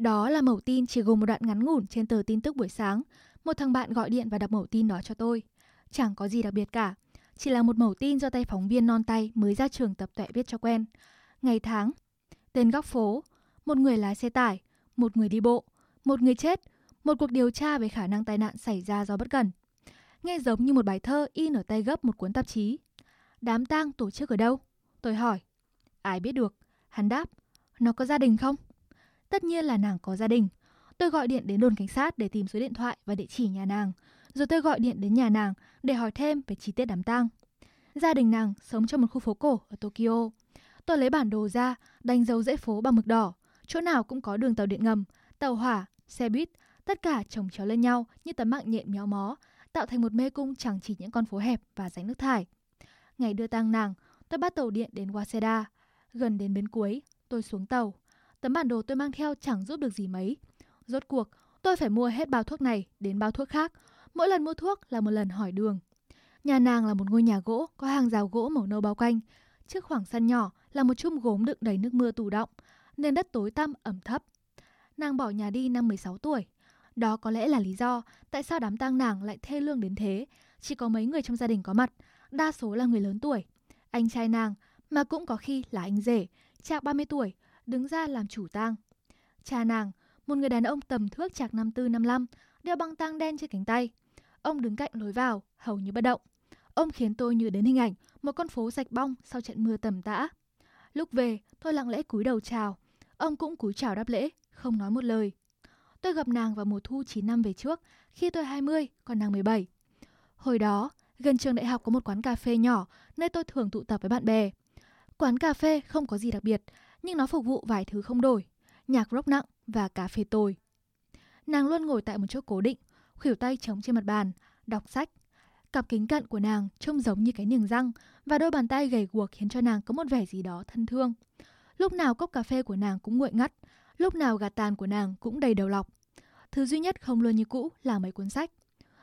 Đó là mẩu tin chỉ gồm một đoạn ngắn ngủn trên tờ tin tức buổi sáng. Một thằng bạn gọi điện và đọc mẩu tin đó cho tôi. Chẳng có gì đặc biệt cả. Chỉ là một mẩu tin do tay phóng viên non tay mới ra trường tập tuệ viết cho quen. Ngày tháng, tên góc phố, một người lái xe tải, một người đi bộ, một người chết, một cuộc điều tra về khả năng tai nạn xảy ra do bất cẩn. Nghe giống như một bài thơ in ở tay gấp một cuốn tạp chí. Đám tang tổ chức ở đâu? Tôi hỏi. Ai biết được? Hắn đáp. Nó có gia đình không? Tất nhiên là nàng có gia đình. Tôi gọi điện đến đồn cảnh sát để tìm số điện thoại và địa chỉ nhà nàng. Rồi tôi gọi điện đến nhà nàng để hỏi thêm về chi tiết đám tang. Gia đình nàng sống trong một khu phố cổ ở Tokyo. Tôi lấy bản đồ ra, đánh dấu dãy phố bằng mực đỏ. Chỗ nào cũng có đường tàu điện ngầm, tàu hỏa, xe buýt, tất cả chồng chéo lên nhau như tấm mạng nhện méo mó, tạo thành một mê cung chẳng chỉ những con phố hẹp và rãnh nước thải. Ngày đưa tang nàng, tôi bắt tàu điện đến Waseda. Gần đến bến cuối, tôi xuống tàu. Tấm bản đồ tôi mang theo chẳng giúp được gì mấy. Rốt cuộc, tôi phải mua hết bao thuốc này đến bao thuốc khác. Mỗi lần mua thuốc là một lần hỏi đường. Nhà nàng là một ngôi nhà gỗ có hàng rào gỗ màu nâu bao quanh. Trước khoảng sân nhỏ là một chum gốm đựng đầy nước mưa tù động, nên đất tối tăm ẩm thấp. Nàng bỏ nhà đi năm 16 tuổi. Đó có lẽ là lý do tại sao đám tang nàng lại thê lương đến thế. Chỉ có mấy người trong gia đình có mặt, đa số là người lớn tuổi. Anh trai nàng, mà cũng có khi là anh rể, chạc 30 tuổi, đứng ra làm chủ tang. Cha nàng, một người đàn ông tầm thước chạc 54-55, đeo băng tang đen trên cánh tay. Ông đứng cạnh lối vào, hầu như bất động. Ông khiến tôi như đến hình ảnh một con phố sạch bong sau trận mưa tầm tã. Lúc về, tôi lặng lẽ cúi đầu chào. Ông cũng cúi chào đáp lễ, không nói một lời. Tôi gặp nàng vào mùa thu 9 năm về trước, khi tôi 20, còn nàng 17. Hồi đó, gần trường đại học có một quán cà phê nhỏ nơi tôi thường tụ tập với bạn bè. Quán cà phê không có gì đặc biệt, nhưng nó phục vụ vài thứ không đổi, nhạc rock nặng và cà phê tồi. Nàng luôn ngồi tại một chỗ cố định, khuỷu tay chống trên mặt bàn, đọc sách. Cặp kính cận của nàng trông giống như cái niềng răng và đôi bàn tay gầy guộc khiến cho nàng có một vẻ gì đó thân thương. Lúc nào cốc cà phê của nàng cũng nguội ngắt, lúc nào gạt tàn của nàng cũng đầy đầu lọc. Thứ duy nhất không luôn như cũ là mấy cuốn sách.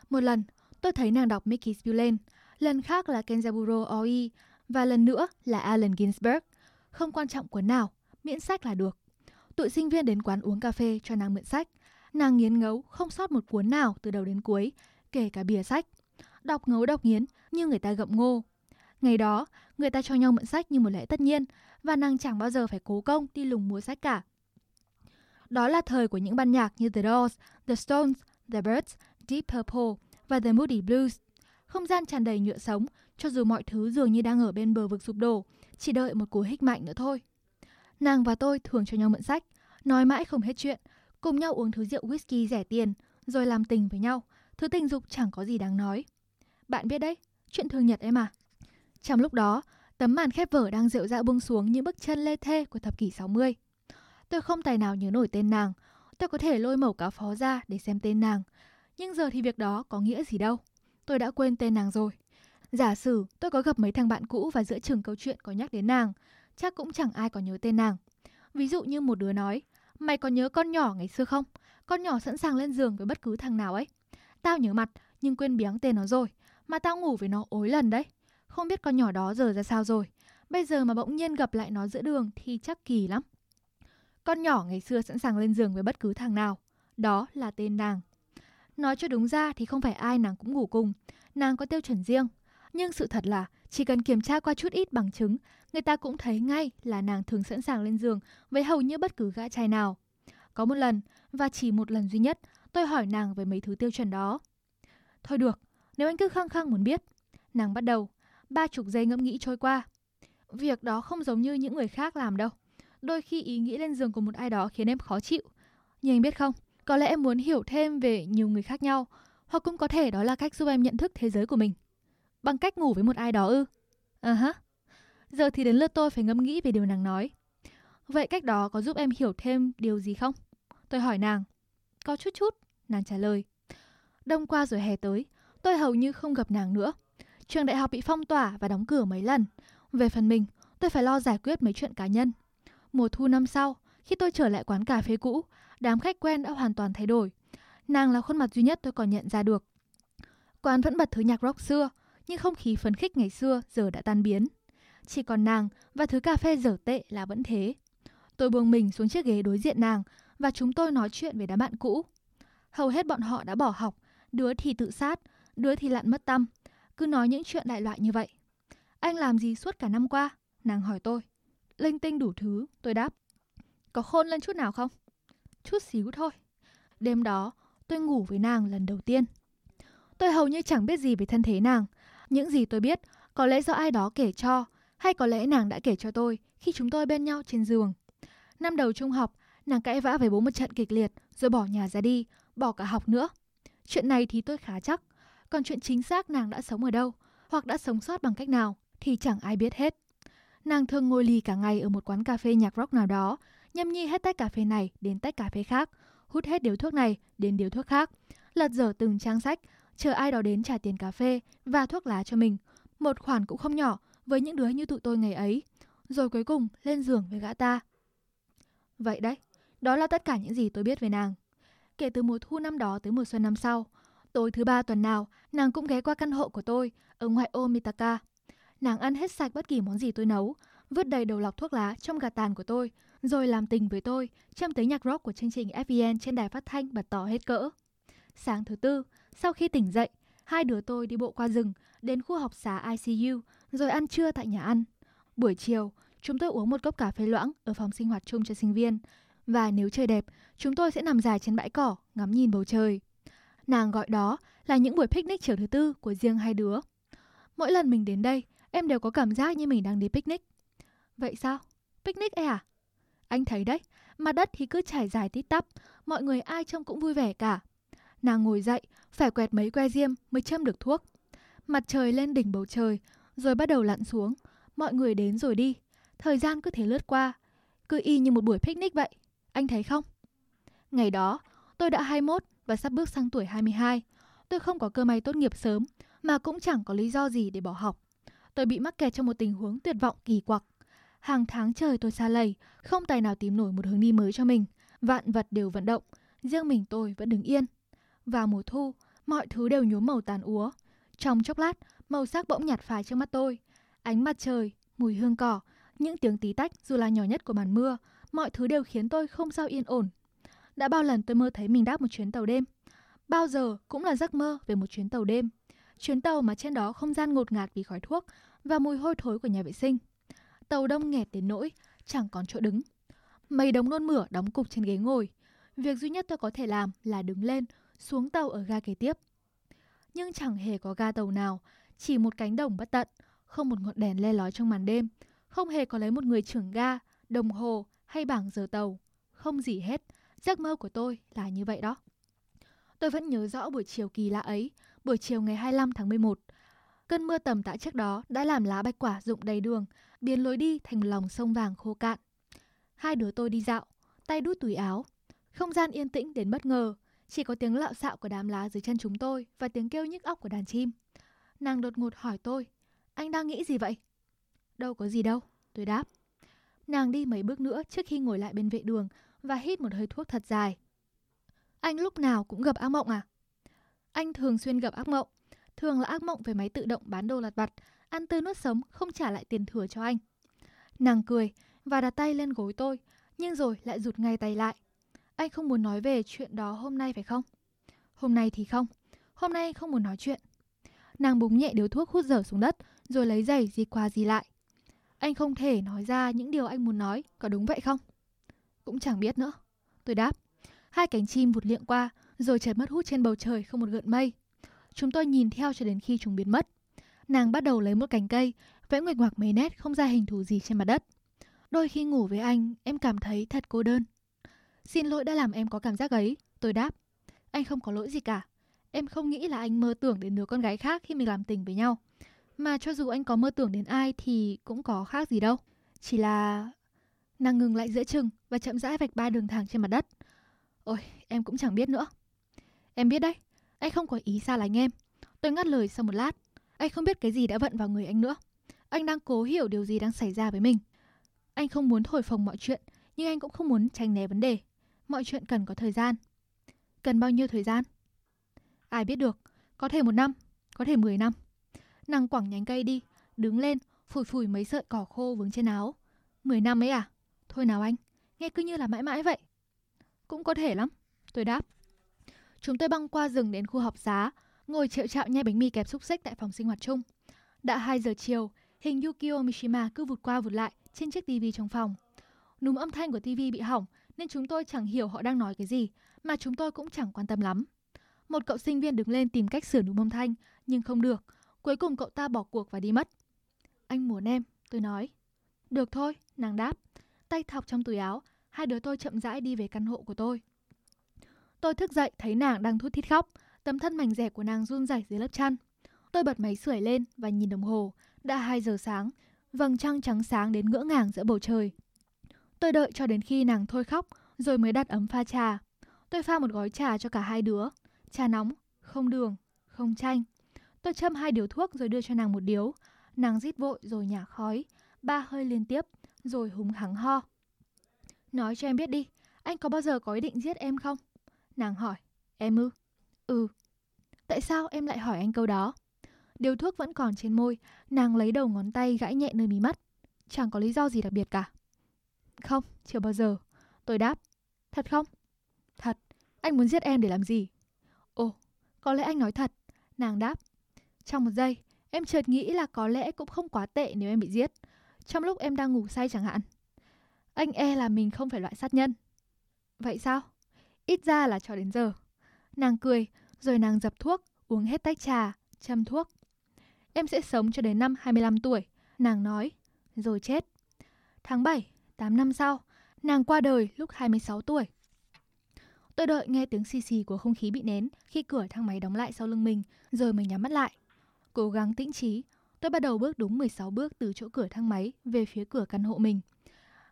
Một lần, tôi thấy nàng đọc Mickey Spillane, lần khác là Kenzaburo Oi và lần nữa là Allen Ginsberg. Không quan trọng cuốn nào, miễn sách là được. Tụi sinh viên đến quán uống cà phê cho nàng mượn sách. Nàng nghiến ngấu không sót một cuốn nào từ đầu đến cuối, kể cả bìa sách. Đọc ngấu đọc nghiến như người ta gậm ngô. Ngày đó, người ta cho nhau mượn sách như một lẽ tất nhiên và nàng chẳng bao giờ phải cố công đi lùng mua sách cả. Đó là thời của những ban nhạc như The Doors, The Stones, The Birds, Deep Purple và The Moody Blues. Không gian tràn đầy nhựa sống, cho dù mọi thứ dường như đang ở bên bờ vực sụp đổ, chỉ đợi một cú hích mạnh nữa thôi. Nàng và tôi thường cho nhau mượn sách, nói mãi không hết chuyện, cùng nhau uống thứ rượu whisky rẻ tiền, rồi làm tình với nhau, thứ tình dục chẳng có gì đáng nói. Bạn biết đấy, chuyện thường nhật ấy mà. Trong lúc đó, tấm màn khép vở đang rượu dạo buông xuống những bước chân lê thê của thập kỷ 60. Tôi không tài nào nhớ nổi tên nàng, tôi có thể lôi mẩu cáo phó ra để xem tên nàng, nhưng giờ thì việc đó có nghĩa gì đâu. Tôi đã quên tên nàng rồi. Giả sử tôi có gặp mấy thằng bạn cũ và giữa chừng câu chuyện có nhắc đến nàng, chắc cũng chẳng ai có nhớ tên nàng. Ví dụ như một đứa nói, mày có nhớ con nhỏ ngày xưa không? Con nhỏ sẵn sàng lên giường với bất cứ thằng nào ấy. Tao nhớ mặt, nhưng quên biếng tên nó rồi. Mà tao ngủ với nó ối lần đấy. Không biết con nhỏ đó giờ ra sao rồi. Bây giờ mà bỗng nhiên gặp lại nó giữa đường thì chắc kỳ lắm. Con nhỏ ngày xưa sẵn sàng lên giường với bất cứ thằng nào. Đó là tên nàng. Nói cho đúng ra thì không phải ai nàng cũng ngủ cùng. Nàng có tiêu chuẩn riêng. Nhưng sự thật là chỉ cần kiểm tra qua chút ít bằng chứng, người ta cũng thấy ngay là nàng thường sẵn sàng lên giường với hầu như bất cứ gã trai nào. Có một lần, và chỉ một lần duy nhất, tôi hỏi nàng về mấy thứ tiêu chuẩn đó. Thôi được, nếu anh cứ khăng khăng muốn biết. Nàng bắt đầu, ba chục giây ngẫm nghĩ trôi qua. Việc đó không giống như những người khác làm đâu. Đôi khi ý nghĩ lên giường của một ai đó khiến em khó chịu. Nhưng anh biết không, có lẽ em muốn hiểu thêm về nhiều người khác nhau, hoặc cũng có thể đó là cách giúp em nhận thức thế giới của mình. Bằng cách ngủ với một ai đó ư? À uh hả? Giờ thì đến lượt tôi phải ngẫm nghĩ về điều nàng nói. Vậy cách đó có giúp em hiểu thêm điều gì không? Tôi hỏi nàng. Có chút chút, nàng trả lời. Đông qua rồi hè tới, tôi hầu như không gặp nàng nữa. Trường đại học bị phong tỏa và đóng cửa mấy lần. Về phần mình, tôi phải lo giải quyết mấy chuyện cá nhân. Mùa thu năm sau, khi tôi trở lại quán cà phê cũ, đám khách quen đã hoàn toàn thay đổi. Nàng là khuôn mặt duy nhất tôi còn nhận ra được. Quán vẫn bật thứ nhạc rock xưa, nhưng không khí phấn khích ngày xưa giờ đã tan biến. Chỉ còn nàng và thứ cà phê dở tệ là vẫn thế. Tôi buông mình xuống chiếc ghế đối diện nàng và chúng tôi nói chuyện về đám bạn cũ. Hầu hết bọn họ đã bỏ học, đứa thì tự sát, đứa thì lặn mất tâm, cứ nói những chuyện đại loại như vậy. Anh làm gì suốt cả năm qua? Nàng hỏi tôi. Linh tinh đủ thứ, tôi đáp. Có khôn lên chút nào không? Chút xíu thôi. Đêm đó, tôi ngủ với nàng lần đầu tiên. Tôi hầu như chẳng biết gì về thân thế nàng. Những gì tôi biết có lẽ do ai đó kể cho, hay có lẽ nàng đã kể cho tôi khi chúng tôi bên nhau trên giường. Năm đầu trung học, nàng cãi vã với bố một trận kịch liệt, rồi bỏ nhà ra đi, bỏ cả học nữa. Chuyện này thì tôi khá chắc, còn chuyện chính xác nàng đã sống ở đâu, hoặc đã sống sót bằng cách nào, thì chẳng ai biết hết. Nàng thường ngồi lì cả ngày ở một quán cà phê nhạc rock nào đó, nhâm nhi hết tách cà phê này đến tách cà phê khác, hút hết điếu thuốc này đến điếu thuốc khác, lật dở từng trang sách, chờ ai đó đến trả tiền cà phê và thuốc lá cho mình. Một khoản cũng không nhỏ với những đứa như tụi tôi ngày ấy. Rồi cuối cùng lên giường với gã ta. Vậy đấy, đó là tất cả những gì tôi biết về nàng. Kể từ mùa thu năm đó tới mùa xuân năm sau, tối thứ ba tuần nào, nàng cũng ghé qua căn hộ của tôi ở ngoại ô Mitaka. Nàng ăn hết sạch bất kỳ món gì tôi nấu, vứt đầy đầu lọc thuốc lá trong gạt tàn của tôi, rồi làm tình với tôi, chăm tới nhạc rock của chương trình FVN trên đài phát thanh bật tỏ hết cỡ. Sáng thứ tư, sau khi tỉnh dậy, hai đứa tôi đi bộ qua rừng đến khu học xá ICU rồi ăn trưa tại nhà ăn. Buổi chiều, chúng tôi uống một cốc cà phê loãng ở phòng sinh hoạt chung cho sinh viên. Và nếu trời đẹp, chúng tôi sẽ nằm dài trên bãi cỏ, ngắm nhìn bầu trời. Nàng gọi đó là những buổi picnic chiều thứ tư của riêng hai đứa. Mỗi lần mình đến đây, em đều có cảm giác như mình đang đi picnic. Vậy sao? Picnic ấy à? Anh thấy đấy, mặt đất thì cứ trải dài tít tắp, mọi người ai trông cũng vui vẻ cả. Nàng ngồi dậy, phải quẹt mấy que diêm mới châm được thuốc. Mặt trời lên đỉnh bầu trời, rồi bắt đầu lặn xuống. Mọi người đến rồi đi. Thời gian cứ thế lướt qua. Cứ y như một buổi picnic vậy. Anh thấy không? Ngày đó, tôi đã 21 và sắp bước sang tuổi 22. Tôi không có cơ may tốt nghiệp sớm, mà cũng chẳng có lý do gì để bỏ học. Tôi bị mắc kẹt trong một tình huống tuyệt vọng kỳ quặc. Hàng tháng trời tôi xa lầy, không tài nào tìm nổi một hướng đi mới cho mình. Vạn vật đều vận động, riêng mình tôi vẫn đứng yên. Vào mùa thu, mọi thứ đều nhuốm màu tàn úa. Trong chốc lát, màu sắc bỗng nhạt phai trước mắt tôi. Ánh mặt trời, mùi hương cỏ, những tiếng tí tách dù là nhỏ nhất của màn mưa, mọi thứ đều khiến tôi không sao yên ổn. Đã bao lần tôi mơ thấy mình đáp một chuyến tàu đêm. Bao giờ cũng là giấc mơ về một chuyến tàu đêm. Chuyến tàu mà trên đó không gian ngột ngạt vì khói thuốc và mùi hôi thối của nhà vệ sinh. Tàu đông nghẹt đến nỗi chẳng còn chỗ đứng. Mây đống nôn mửa đóng cục trên ghế ngồi. Việc duy nhất tôi có thể làm là đứng lên, xuống tàu ở ga kế tiếp. Nhưng chẳng hề có ga tàu nào, chỉ một cánh đồng bất tận, không một ngọn đèn le lói trong màn đêm, không hề có lấy một người trưởng ga, đồng hồ hay bảng giờ tàu. Không gì hết, giấc mơ của tôi là như vậy đó. Tôi vẫn nhớ rõ buổi chiều kỳ lạ ấy, buổi chiều ngày 25 tháng 11. Cơn mưa tầm tã trước đó đã làm lá bạch quả rụng đầy đường, biến lối đi thành một lòng sông vàng khô cạn. Hai đứa tôi đi dạo, tay đút túi áo. Không gian yên tĩnh đến bất ngờ, chỉ có tiếng lạo xạo của đám lá dưới chân chúng tôi và tiếng kêu nhức óc của đàn chim. Nàng đột ngột hỏi tôi, anh đang nghĩ gì vậy? Đâu có gì đâu, tôi đáp. Nàng đi mấy bước nữa trước khi ngồi lại bên vệ đường và hít một hơi thuốc thật dài. Anh lúc nào cũng gặp ác mộng à? Anh thường xuyên gặp ác mộng. Thường là ác mộng về máy tự động bán đồ lặt vặt, ăn tươi nuốt sống, không trả lại tiền thừa cho anh. Nàng cười và đặt tay lên gối tôi, nhưng rồi lại rụt ngay tay lại. Anh không muốn nói về chuyện đó hôm nay phải không? Hôm nay thì không. Hôm nay không muốn nói chuyện. Nàng búng nhẹ điếu thuốc hút dở xuống đất, rồi lấy giày gì qua gì lại. Anh không thể nói ra những điều anh muốn nói, có đúng vậy không? Cũng chẳng biết nữa. Tôi đáp. Hai cánh chim vụt liệng qua, rồi chợt mất hút trên bầu trời không một gợn mây. Chúng tôi nhìn theo cho đến khi chúng biến mất. Nàng bắt đầu lấy một cành cây, vẽ nguệch ngoạc mấy nét không ra hình thù gì trên mặt đất. Đôi khi ngủ với anh, em cảm thấy thật cô đơn. Xin lỗi đã làm em có cảm giác ấy, tôi đáp. Anh không có lỗi gì cả. Em không nghĩ là anh mơ tưởng đến đứa con gái khác khi mình làm tình với nhau. Mà cho dù anh có mơ tưởng đến ai thì cũng có khác gì đâu. Chỉ là... Nàng ngừng lại giữa chừng và chậm rãi vạch ba đường thẳng trên mặt đất. Ôi, em cũng chẳng biết nữa. Em biết đấy, anh không có ý xa lánh em. Tôi ngắt lời sau một lát. Anh không biết cái gì đã vận vào người anh nữa. Anh đang cố hiểu điều gì đang xảy ra với mình. Anh không muốn thổi phồng mọi chuyện, nhưng anh cũng không muốn tránh né vấn đề. Mọi chuyện cần có thời gian. Cần bao nhiêu thời gian? Ai biết được, có thể một năm, có thể mười năm. Nàng quẳng nhánh cây đi, đứng lên, phủi phủi mấy sợi cỏ khô vướng trên áo. Mười năm ấy à? Thôi nào anh, nghe cứ như là mãi mãi vậy. Cũng có thể lắm. Tôi đáp. Chúng tôi băng qua rừng đến khu học xá, ngồi triệu chạo nhai bánh mì kẹp xúc xích tại phòng sinh hoạt chung. Đã 2 giờ chiều, hình Yukio Mishima cứ vụt qua vụt lại trên chiếc tivi trong phòng. Núm âm thanh của tivi bị hỏng nên chúng tôi chẳng hiểu họ đang nói cái gì, mà chúng tôi cũng chẳng quan tâm lắm. Một cậu sinh viên đứng lên tìm cách sửa đúng âm thanh, nhưng không được. Cuối cùng cậu ta bỏ cuộc và đi mất. Anh muốn em, tôi nói. Được thôi, nàng đáp. Tay thọc trong túi áo, hai đứa tôi chậm rãi đi về căn hộ của tôi. Tôi thức dậy thấy nàng đang thút thít khóc, tấm thân mảnh rẻ của nàng run rẩy dưới lớp chăn. Tôi bật máy sưởi lên và nhìn đồng hồ, đã 2 giờ sáng, vầng trăng trắng sáng đến ngỡ ngàng giữa bầu trời. Tôi đợi cho đến khi nàng thôi khóc, rồi mới đặt ấm pha trà. Tôi pha một gói trà cho cả hai đứa. Trà nóng, không đường, không chanh. Tôi châm hai điếu thuốc rồi đưa cho nàng một điếu. Nàng rít vội rồi nhả khói, ba hơi liên tiếp, rồi húng hắng ho. Nói cho em biết đi, anh có bao giờ có ý định giết em không? Nàng hỏi, em ư? Ừ. Tại sao em lại hỏi anh câu đó? Điếu thuốc vẫn còn trên môi, nàng lấy đầu ngón tay gãi nhẹ nơi mí mắt. Chẳng có lý do gì đặc biệt cả. Không, chưa bao giờ. Tôi đáp. Thật không? Thật. Anh muốn giết em để làm gì? Ồ, có lẽ anh nói thật. Nàng đáp. Trong một giây, em chợt nghĩ là có lẽ cũng không quá tệ nếu em bị giết. Trong lúc em đang ngủ say chẳng hạn. Anh e là mình không phải loại sát nhân. Vậy sao? Ít ra là cho đến giờ. Nàng cười, rồi nàng dập thuốc, uống hết tách trà, châm thuốc. Em sẽ sống cho đến năm 25 tuổi, nàng nói, rồi chết. Tháng 7, 8 năm sau, nàng qua đời lúc 26 tuổi. Tôi đợi nghe tiếng xì xì của không khí bị nén khi cửa thang máy đóng lại sau lưng mình, rồi mới nhắm mắt lại. Cố gắng tĩnh trí, tôi bắt đầu bước đúng 16 bước từ chỗ cửa thang máy về phía cửa căn hộ mình.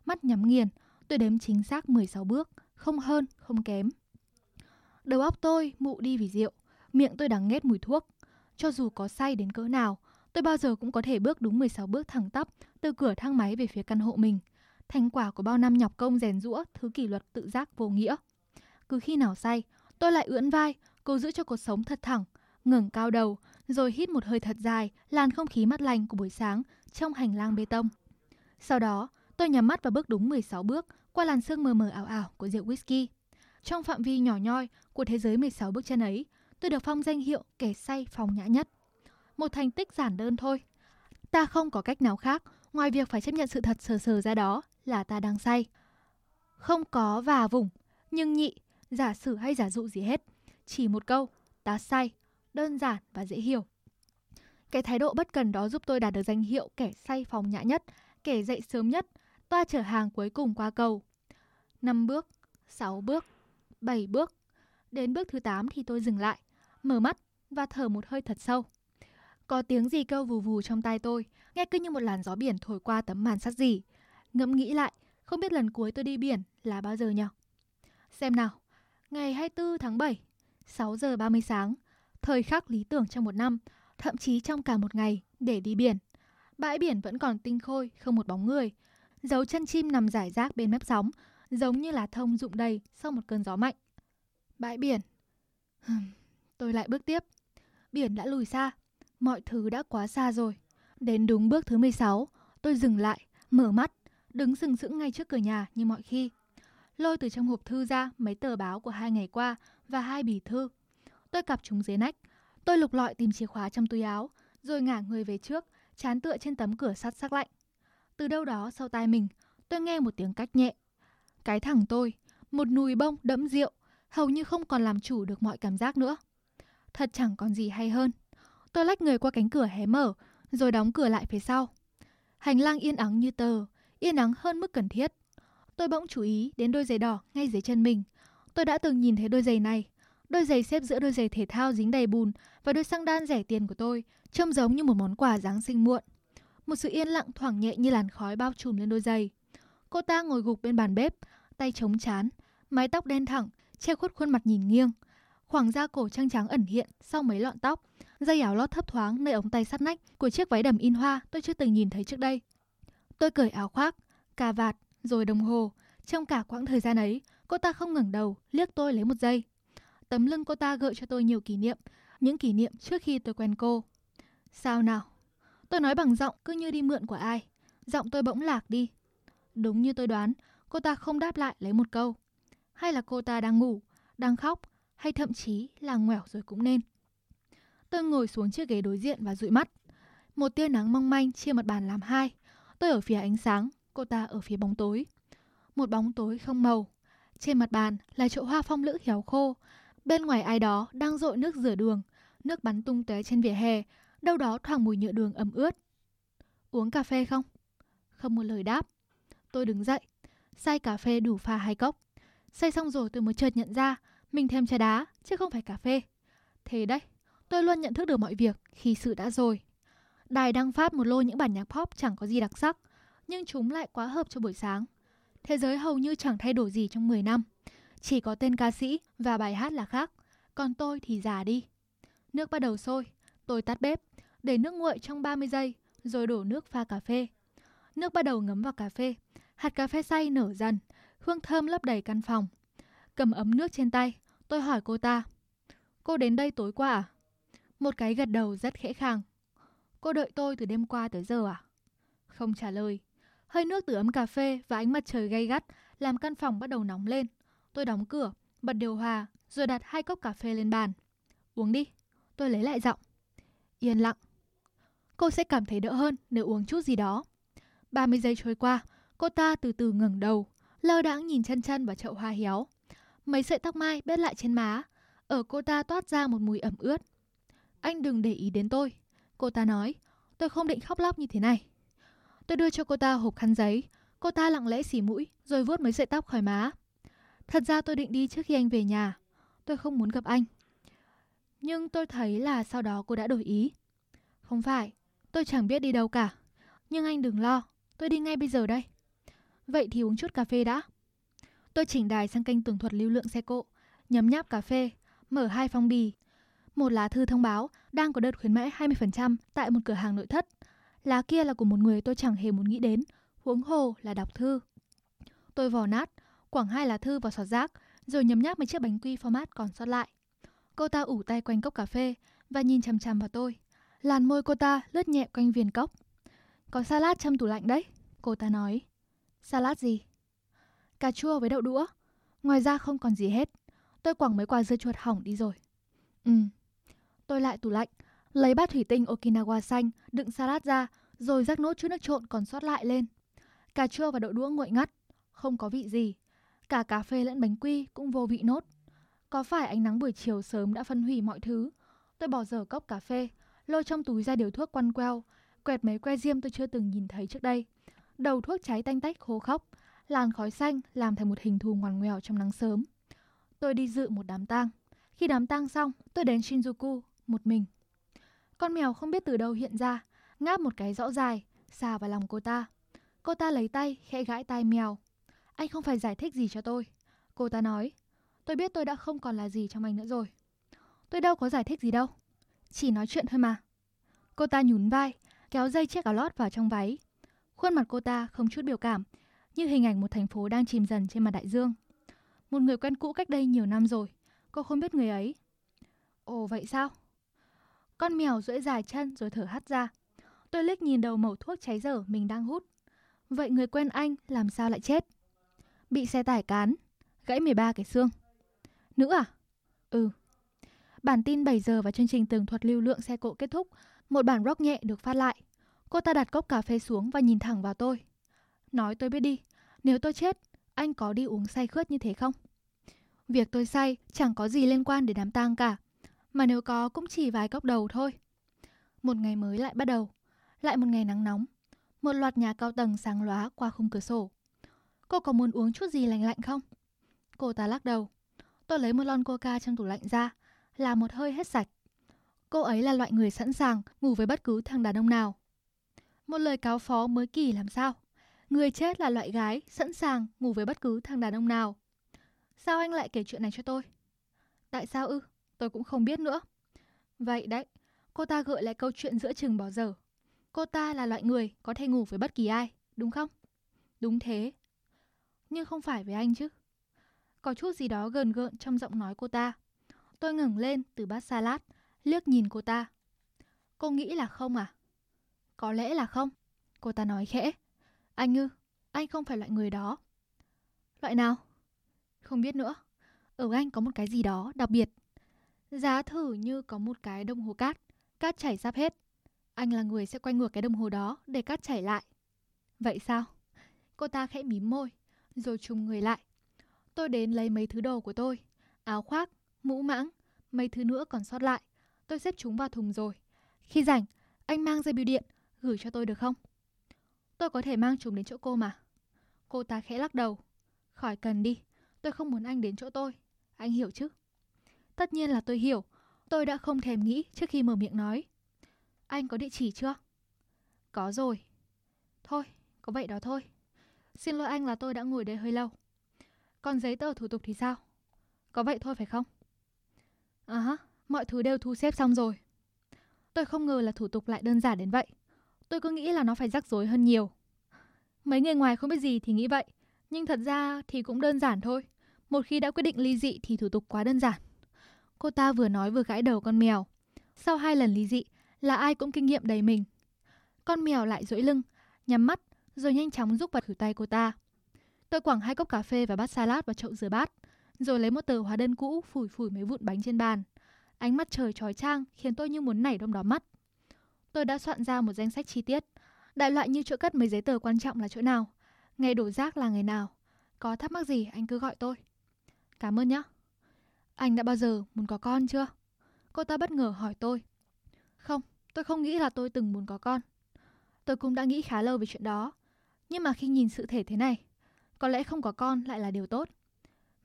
Mắt nhắm nghiền, tôi đếm chính xác 16 bước, không hơn, không kém. Đầu óc tôi mụ đi vì rượu, miệng tôi đắng nghét mùi thuốc. Cho dù có say đến cỡ nào, tôi bao giờ cũng có thể bước đúng 16 bước thẳng tắp từ cửa thang máy về phía căn hộ mình. Thành quả của bao năm nhọc công rèn rũa thứ kỷ luật tự giác vô nghĩa. Cứ khi nào say, tôi lại ưỡn vai, cố giữ cho cuộc sống thật thẳng, ngẩng cao đầu, rồi hít một hơi thật dài, làn không khí mát lành của buổi sáng trong hành lang bê tông. Sau đó, tôi nhắm mắt và bước đúng 16 bước qua làn sương mờ mờ ảo ảo của rượu whisky. Trong phạm vi nhỏ nhoi của thế giới 16 bước chân ấy, tôi được phong danh hiệu kẻ say phòng nhã nhất. Một thành tích giản đơn thôi. Ta không có cách nào khác ngoài việc phải chấp nhận sự thật sờ sờ ra đó là ta đang say. Không có và vùng, nhưng nhị, giả sử hay giả dụ gì hết. Chỉ một câu, ta say, đơn giản và dễ hiểu. Cái thái độ bất cần đó giúp tôi đạt được danh hiệu kẻ say phòng nhã nhất, kẻ dậy sớm nhất, toa chở hàng cuối cùng qua cầu. 5 bước, 6 bước, 7 bước. Đến bước thứ 8 thì tôi dừng lại, mở mắt và thở một hơi thật sâu. Có tiếng gì câu vù vù trong tai tôi, nghe cứ như một làn gió biển thổi qua tấm màn sắt gì. Ngẫm nghĩ lại, không biết lần cuối tôi đi biển là bao giờ nhỉ? Xem nào, ngày 24 tháng 7, 6 giờ 30 sáng, thời khắc lý tưởng trong một năm, thậm chí trong cả một ngày để đi biển. Bãi biển vẫn còn tinh khôi, không một bóng người. Dấu chân chim nằm rải rác bên mép sóng, giống như là thông rụng đầy sau một cơn gió mạnh. Bãi biển. Tôi lại bước tiếp. Biển đã lùi xa. Mọi thứ đã quá xa rồi. Đến đúng bước thứ 16, tôi dừng lại, mở mắt, đứng sừng sững ngay trước cửa nhà như mọi khi. Lôi từ trong hộp thư ra mấy tờ báo của hai ngày qua và hai bì thư. Tôi cặp chúng dưới nách. Tôi lục lọi tìm chìa khóa trong túi áo, rồi ngả người về trước, chán tựa trên tấm cửa sắt sắc lạnh. Từ đâu đó sau tai mình, tôi nghe một tiếng cách nhẹ. Cái thẳng tôi, một nùi bông đẫm rượu, hầu như không còn làm chủ được mọi cảm giác nữa. Thật chẳng còn gì hay hơn. Tôi lách người qua cánh cửa hé mở, rồi đóng cửa lại phía sau. Hành lang yên ắng như tờ, yên ắng hơn mức cần thiết. Tôi bỗng chú ý đến đôi giày đỏ ngay dưới chân mình. Tôi đã từng nhìn thấy đôi giày này. Đôi giày xếp giữa đôi giày thể thao dính đầy bùn và đôi xăng đan rẻ tiền của tôi, trông giống như một món quà Giáng sinh muộn. Một sự yên lặng thoảng nhẹ như làn khói bao trùm lên đôi giày. Cô ta ngồi gục bên bàn bếp, tay chống chán, mái tóc đen thẳng, che khuất khuôn mặt nhìn nghiêng. Khoảng da cổ trăng trắng ẩn hiện sau mấy lọn tóc, dây áo lót thấp thoáng nơi ống tay sắt nách của chiếc váy đầm in hoa tôi chưa từng nhìn thấy trước đây. Tôi cởi áo khoác, cà vạt, rồi đồng hồ. Trong cả quãng thời gian ấy, cô ta không ngẩng đầu, liếc tôi lấy một giây. Tấm lưng cô ta gợi cho tôi nhiều kỷ niệm, những kỷ niệm trước khi tôi quen cô. Sao nào? Tôi nói bằng giọng cứ như đi mượn của ai. Giọng tôi bỗng lạc đi. Đúng như tôi đoán, cô ta không đáp lại lấy một câu. Hay là cô ta đang ngủ, đang khóc, hay thậm chí là ngoẻo rồi cũng nên. Tôi ngồi xuống chiếc ghế đối diện và dụi mắt. Một tia nắng mong manh chia mặt bàn làm hai. Tôi ở phía ánh sáng, cô ta ở phía bóng tối. Một bóng tối không màu. Trên mặt bàn là chậu hoa phong lữ héo khô. Bên ngoài ai đó đang rội nước rửa đường. Nước bắn tung tóe trên vỉa hè. Đâu đó thoảng mùi nhựa đường ẩm ướt. Uống cà phê không? Không một lời đáp. Tôi đứng dậy. Xay cà phê đủ pha hai cốc. Xay xong rồi tôi mới chợt nhận ra mình thêm trà đá chứ không phải cà phê. Thế đấy, tôi luôn nhận thức được mọi việc khi sự đã rồi. Đài đang phát một lô những bản nhạc pop chẳng có gì đặc sắc, nhưng chúng lại quá hợp cho buổi sáng. Thế giới hầu như chẳng thay đổi gì trong 10 năm. Chỉ có tên ca sĩ và bài hát là khác, còn tôi thì già đi. Nước bắt đầu sôi, tôi tắt bếp, để nước nguội trong 30 giây, rồi đổ nước pha cà phê. Nước bắt đầu ngấm vào cà phê, hạt cà phê xay nở dần, hương thơm lấp đầy căn phòng. Cầm ấm nước trên tay, tôi hỏi cô ta. Cô đến đây tối qua à? Một cái gật đầu rất khẽ khàng. Cô đợi tôi từ đêm qua tới giờ à? Không trả lời. Hơi nước từ ấm cà phê và ánh mặt trời gay gắt làm căn phòng bắt đầu nóng lên. Tôi đóng cửa, bật điều hòa, rồi đặt hai cốc cà phê lên bàn. Uống đi. Tôi lấy lại giọng. Yên lặng. Cô sẽ cảm thấy đỡ hơn nếu uống chút gì đó. 30 giây trôi qua, cô ta từ từ ngẩng đầu, lơ đãng nhìn chân chân vào chậu hoa héo. Mấy sợi tóc mai bết lại trên má, ở cô ta toát ra một mùi ẩm ướt. Anh đừng để ý đến tôi. Cô ta nói, tôi không định khóc lóc như thế này. Tôi đưa cho cô ta hộp khăn giấy. Cô ta lặng lẽ xỉ mũi, rồi vuốt mấy sợi tóc khỏi má. Thật ra tôi định đi trước khi anh về nhà. Tôi không muốn gặp anh. Nhưng tôi thấy là sau đó cô đã đổi ý. Không phải, tôi chẳng biết đi đâu cả. Nhưng anh đừng lo, tôi đi ngay bây giờ đây. Vậy thì uống chút cà phê đã. Tôi chỉnh đài sang kênh tường thuật lưu lượng xe cộ, nhấm nháp cà phê, mở hai phong bì. Một lá thư thông báo đang có đợt khuyến mãi 20% tại một cửa hàng nội thất. Lá kia là của một người tôi chẳng hề muốn nghĩ đến, huống hồ là đọc thư. Tôi vò nát, quẳng hai lá thư vào sọt rác, rồi nhấm nháp mấy chiếc bánh quy format còn sót lại. Cô ta ủ tay quanh cốc cà phê và nhìn chằm chằm vào tôi. Làn môi cô ta lướt nhẹ quanh viền cốc. Có salad trong tủ lạnh đấy, cô ta nói. Salad gì? Cà chua với đậu đũa. Ngoài ra không còn gì hết. Tôi quẳng mấy quả dưa chuột hỏng đi rồi. Ừ. Tôi lại tủ lạnh, lấy bát thủy tinh Okinawa xanh, đựng salad ra, rồi rắc nốt chút nước trộn còn sót lại lên. Cà chua và đậu đũa nguội ngắt, không có vị gì. Cả cà phê lẫn bánh quy cũng vô vị nốt. Có phải ánh nắng buổi chiều sớm đã phân hủy mọi thứ? Tôi bỏ dở cốc cà phê, lôi trong túi ra điều thuốc quăn queo, quẹt mấy que diêm tôi chưa từng nhìn thấy trước đây. Đầu thuốc cháy tanh tách khô khóc, làn khói xanh làm thành một hình thù ngoằn ngoèo trong nắng sớm. Tôi đi dự một đám tang. Khi đám tang xong, tôi đến Shinjuku một mình. Con mèo không biết từ đâu hiện ra, ngáp một cái rõ dài, xà vào lòng cô ta. Cô ta lấy tay, khẽ gãi tai mèo. Anh không phải giải thích gì cho tôi. Cô ta nói, tôi biết tôi đã không còn là gì trong anh nữa rồi. Tôi đâu có giải thích gì đâu. Chỉ nói chuyện thôi mà. Cô ta nhún vai, kéo dây chiếc áo lót vào trong váy. Khuôn mặt cô ta không chút biểu cảm, như hình ảnh một thành phố đang chìm dần trên mặt đại dương. Một người quen cũ cách đây nhiều năm rồi, cô không biết người ấy. Ồ vậy sao? Con mèo duỗi dài chân rồi thở hắt ra. Tôi liếc nhìn đầu mẩu thuốc cháy dở mình đang hút. Vậy người quen anh làm sao lại chết? Bị xe tải cán, gãy 13 cái xương. Nữ à? Ừ. Bản tin 7 giờ và chương trình tường thuật lưu lượng xe cộ kết thúc, một bản rock nhẹ được phát lại. Cô ta đặt cốc cà phê xuống và nhìn thẳng vào tôi. Nói tôi biết đi, nếu tôi chết, anh có đi uống say khướt như thế không? Việc tôi say chẳng có gì liên quan đến đám tang cả. Mà nếu có cũng chỉ vài góc đầu thôi. Một ngày mới lại bắt đầu. Lại một ngày nắng nóng. Một loạt nhà cao tầng sáng lóa qua khung cửa sổ. Cô có muốn uống chút gì lạnh lạnh không? Cô ta lắc đầu. Tôi lấy một lon coca trong tủ lạnh ra, làm một hơi hết sạch. Cô ấy là loại người sẵn sàng ngủ với bất cứ thằng đàn ông nào. Một lời cáo phó mới kỳ làm sao? Người chết là loại gái sẵn sàng ngủ với bất cứ thằng đàn ông nào. Sao anh lại kể chuyện này cho tôi? Tại sao ư? Tôi cũng không biết nữa. Vậy đấy, cô ta gợi lại câu chuyện giữa chừng bỏ dở. Cô ta là loại người có thể ngủ với bất kỳ ai, đúng không? Đúng thế. Nhưng không phải với anh chứ. Có chút gì đó gần gợn trong giọng nói cô ta. Tôi ngẩng lên từ bát salad, liếc nhìn cô ta. Cô nghĩ là không à? Có lẽ là không. Cô ta nói khẽ. Anh ư, anh không phải loại người đó. Loại nào? Không biết nữa. Ở anh có một cái gì đó đặc biệt. Giá thử như có một cái đồng hồ cát, cát chảy sắp hết. Anh là người sẽ quay ngược cái đồng hồ đó để cát chảy lại. Vậy sao? Cô ta khẽ mím môi, rồi trùng người lại. Tôi đến lấy mấy thứ đồ của tôi. Áo khoác, mũ mãng, mấy thứ nữa còn sót lại. Tôi xếp chúng vào thùng rồi. Khi rảnh, anh mang dây bưu điện, gửi cho tôi được không? Tôi có thể mang chúng đến chỗ cô mà. Cô ta khẽ lắc đầu. Khỏi cần đi, tôi không muốn anh đến chỗ tôi. Anh hiểu chứ? Tất nhiên là tôi hiểu. Tôi đã không thèm nghĩ trước khi mở miệng nói. Anh có địa chỉ chưa? Có rồi. Thôi, có vậy đó thôi. Xin lỗi anh là tôi đã ngồi đây hơi lâu. Còn giấy tờ thủ tục thì sao? Có vậy thôi phải không? À hả, mọi thứ đều thu xếp xong rồi. Tôi không ngờ là thủ tục lại đơn giản đến vậy. Tôi cứ nghĩ là nó phải rắc rối hơn nhiều. Mấy người ngoài không biết gì thì nghĩ vậy, nhưng thật ra thì cũng đơn giản thôi. Một khi đã quyết định ly dị thì thủ tục quá đơn giản. Cô ta vừa nói vừa gãi đầu con mèo. Sau hai lần ly dị là ai cũng kinh nghiệm đầy mình. Con mèo lại duỗi lưng, nhắm mắt rồi nhanh chóng giúp vào khử tay cô ta. Tôi quẳng hai cốc cà phê và bát salad vào chậu rửa bát, rồi lấy một tờ hóa đơn cũ phủi phủi mấy vụn bánh trên bàn. Ánh mắt trời trói trang khiến tôi như muốn nảy đông đó mắt. Tôi đã soạn ra một danh sách chi tiết, đại loại như chỗ cất mấy giấy tờ quan trọng là chỗ nào, ngày đổ rác là ngày nào. Có thắc mắc gì anh cứ gọi tôi. Cảm ơn nhé. Anh đã bao giờ muốn có con chưa? Cô ta bất ngờ hỏi tôi. Không, tôi không nghĩ là tôi từng muốn có con. Tôi cũng đã nghĩ khá lâu về chuyện đó. Nhưng mà khi nhìn sự thể thế này, có lẽ không có con lại là điều tốt.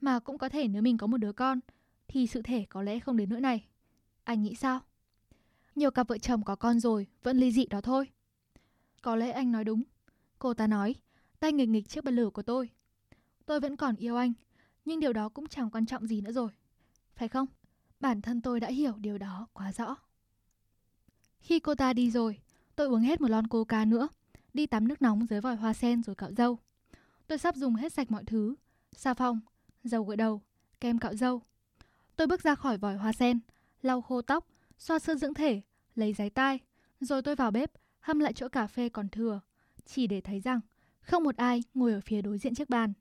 Mà cũng có thể nếu mình có một đứa con, thì sự thể có lẽ không đến nỗi này. Anh nghĩ sao? Nhiều cặp vợ chồng có con rồi, vẫn ly dị đó thôi. Có lẽ anh nói đúng. Cô ta nói, tay nghịch nghịch chiếc bật lửa của tôi. Tôi vẫn còn yêu anh, nhưng điều đó cũng chẳng quan trọng gì nữa rồi. Phải không? Bản thân tôi đã hiểu điều đó quá rõ. Khi cô ta đi rồi, tôi uống hết một lon coca nữa, đi tắm nước nóng dưới vòi hoa sen rồi cạo râu. Tôi sắp dùng hết sạch mọi thứ, xà phòng, dầu gội đầu, kem cạo râu. Tôi bước ra khỏi vòi hoa sen, lau khô tóc, xoa sữa dưỡng thể, lấy giấy tai, rồi tôi vào bếp, hâm lại chỗ cà phê còn thừa, chỉ để thấy rằng không một ai ngồi ở phía đối diện chiếc bàn.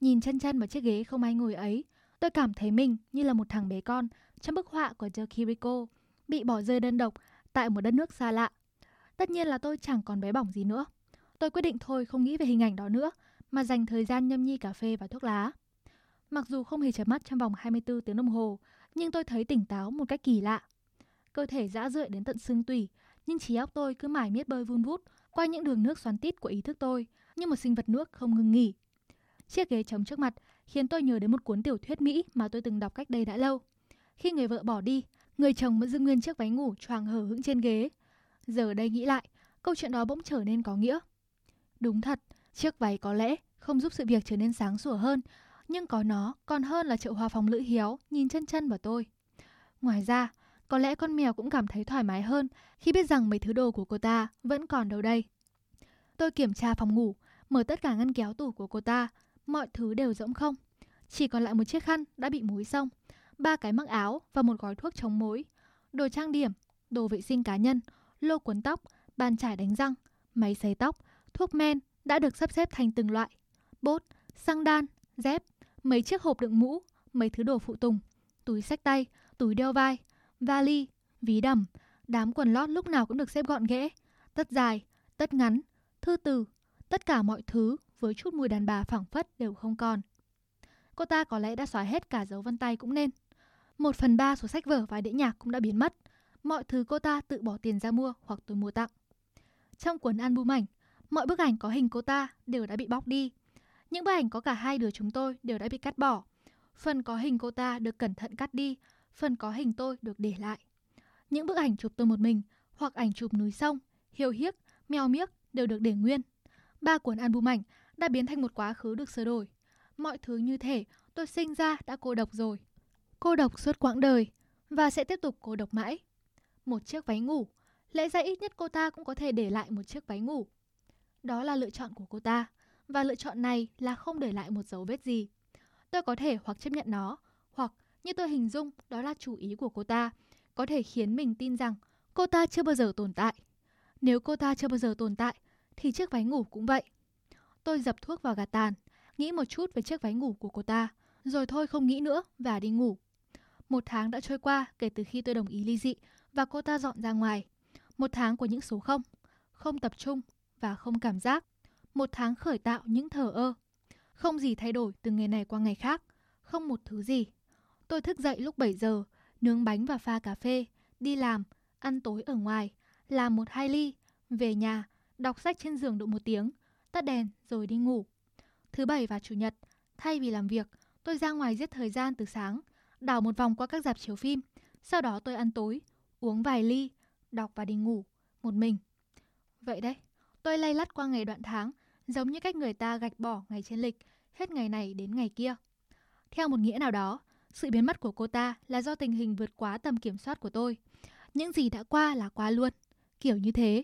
Nhìn chân chân vào chiếc ghế không ai ngồi ấy, tôi cảm thấy mình như là một thằng bé con trong bức họa của Joe Kiriko, bị bỏ rơi đơn độc tại một đất nước xa lạ. Tất nhiên là tôi chẳng còn bé bỏng gì nữa. Tôi quyết định thôi không nghĩ về hình ảnh đó nữa, mà dành thời gian nhâm nhi cà phê và thuốc lá. Mặc dù không hề chợp mắt trong vòng 24 tiếng đồng hồ, nhưng tôi thấy tỉnh táo một cách kỳ lạ. Cơ thể dã rượi đến tận xương tủy, nhưng trí óc tôi cứ mải miết bơi vun vút qua những đường nước xoắn tít của ý thức tôi, như một sinh vật nước không ngừng nghỉ. Chiếc ghế trống trước mặt khiến tôi nhớ đến một cuốn tiểu thuyết Mỹ mà tôi từng đọc cách đây đã lâu. Khi người vợ bỏ đi, người chồng vẫn giữ nguyên chiếc váy ngủ choàng hở hững trên ghế. Giờ đây nghĩ lại, câu chuyện đó bỗng trở nên có nghĩa. Đúng thật, chiếc váy có lẽ không giúp sự việc trở nên sáng sủa hơn, nhưng có nó còn hơn là chậu hoa phòng lữ hiếu nhìn chân chân vào tôi. Ngoài ra, có lẽ con mèo cũng cảm thấy thoải mái hơn khi biết rằng mấy thứ đồ của cô ta vẫn còn đâu đây. Tôi kiểm tra phòng ngủ, mở tất cả ngăn kéo tủ của cô ta, mọi thứ đều rỗng không. Chỉ còn lại một chiếc khăn đã bị mối xong, ba cái mắc áo và một gói thuốc chống mối, đồ trang điểm, đồ vệ sinh cá nhân, lô cuốn tóc, bàn chải đánh răng, máy sấy tóc, thuốc men đã được sắp xếp thành từng loại, bốt, xăng đan, dép, mấy chiếc hộp đựng mũ, mấy thứ đồ phụ tùng, túi sách tay, túi đeo vai, vali, ví đầm, đám quần lót lúc nào cũng được xếp gọn ghẽ, tất dài, tất ngắn, thư từ, tất cả mọi thứ với chút mùi đàn bà phảng phất đều không còn. Cô ta có lẽ đã xóa hết cả dấu vân tay cũng nên. Một phần ba số sách vở và đĩa nhạc cũng đã biến mất. Mọi thứ cô ta tự bỏ tiền ra mua hoặc tôi mua tặng. Trong cuốn album ảnh, mọi bức ảnh có hình cô ta đều đã bị bóc đi. Những bức ảnh có cả hai đứa chúng tôi đều đã bị cắt bỏ. Phần có hình cô ta được cẩn thận cắt đi, phần có hình tôi được để lại. Những bức ảnh chụp tôi một mình hoặc ảnh chụp núi sông, hiêu hiếc, mèo miếc đều được để nguyên. Ba cuốn album ảnh đã biến thành một quá khứ được sửa đổi. Mọi thứ như thể tôi sinh ra đã cô độc rồi. Cô độc suốt quãng đời và sẽ tiếp tục cô độc mãi. Một chiếc váy ngủ, lẽ ra ít nhất cô ta cũng có thể để lại một chiếc váy ngủ. Đó là lựa chọn của cô ta và lựa chọn này là không để lại một dấu vết gì. Tôi có thể hoặc chấp nhận nó, hoặc như tôi hình dung đó là chủ ý của cô ta, có thể khiến mình tin rằng cô ta chưa bao giờ tồn tại. Nếu cô ta chưa bao giờ tồn tại, thì chiếc váy ngủ cũng vậy. Tôi dập thuốc vào gạt tàn, nghĩ một chút về chiếc váy ngủ của cô ta, Rồi thôi không nghĩ nữa và đi ngủ. Một tháng đã trôi qua kể từ khi tôi đồng ý ly dị và cô ta dọn ra ngoài. Một tháng của những số không, không tập trung và không cảm giác. Một tháng khởi tạo những thờ ơ. Không gì thay đổi từ ngày này qua ngày khác, không một thứ gì. Tôi thức dậy lúc 7 giờ, nướng bánh và pha cà phê, đi làm, ăn tối ở ngoài, làm một hai ly, về nhà, đọc sách trên giường độ một tiếng, tắt đèn rồi đi ngủ. Thứ bảy và chủ nhật, thay vì làm việc, tôi ra ngoài giết thời gian từ sáng, đảo một vòng qua các dạp chiếu phim. Sau đó tôi ăn tối, uống vài ly, đọc và đi ngủ, một mình. Vậy đấy, tôi lay lắt qua ngày đoạn tháng, giống như cách người ta gạch bỏ ngày trên lịch, hết ngày này đến ngày kia. Theo một nghĩa nào đó, sự biến mất của cô ta là do tình hình vượt quá tầm kiểm soát của tôi. Những gì đã qua là qua luôn, kiểu như thế.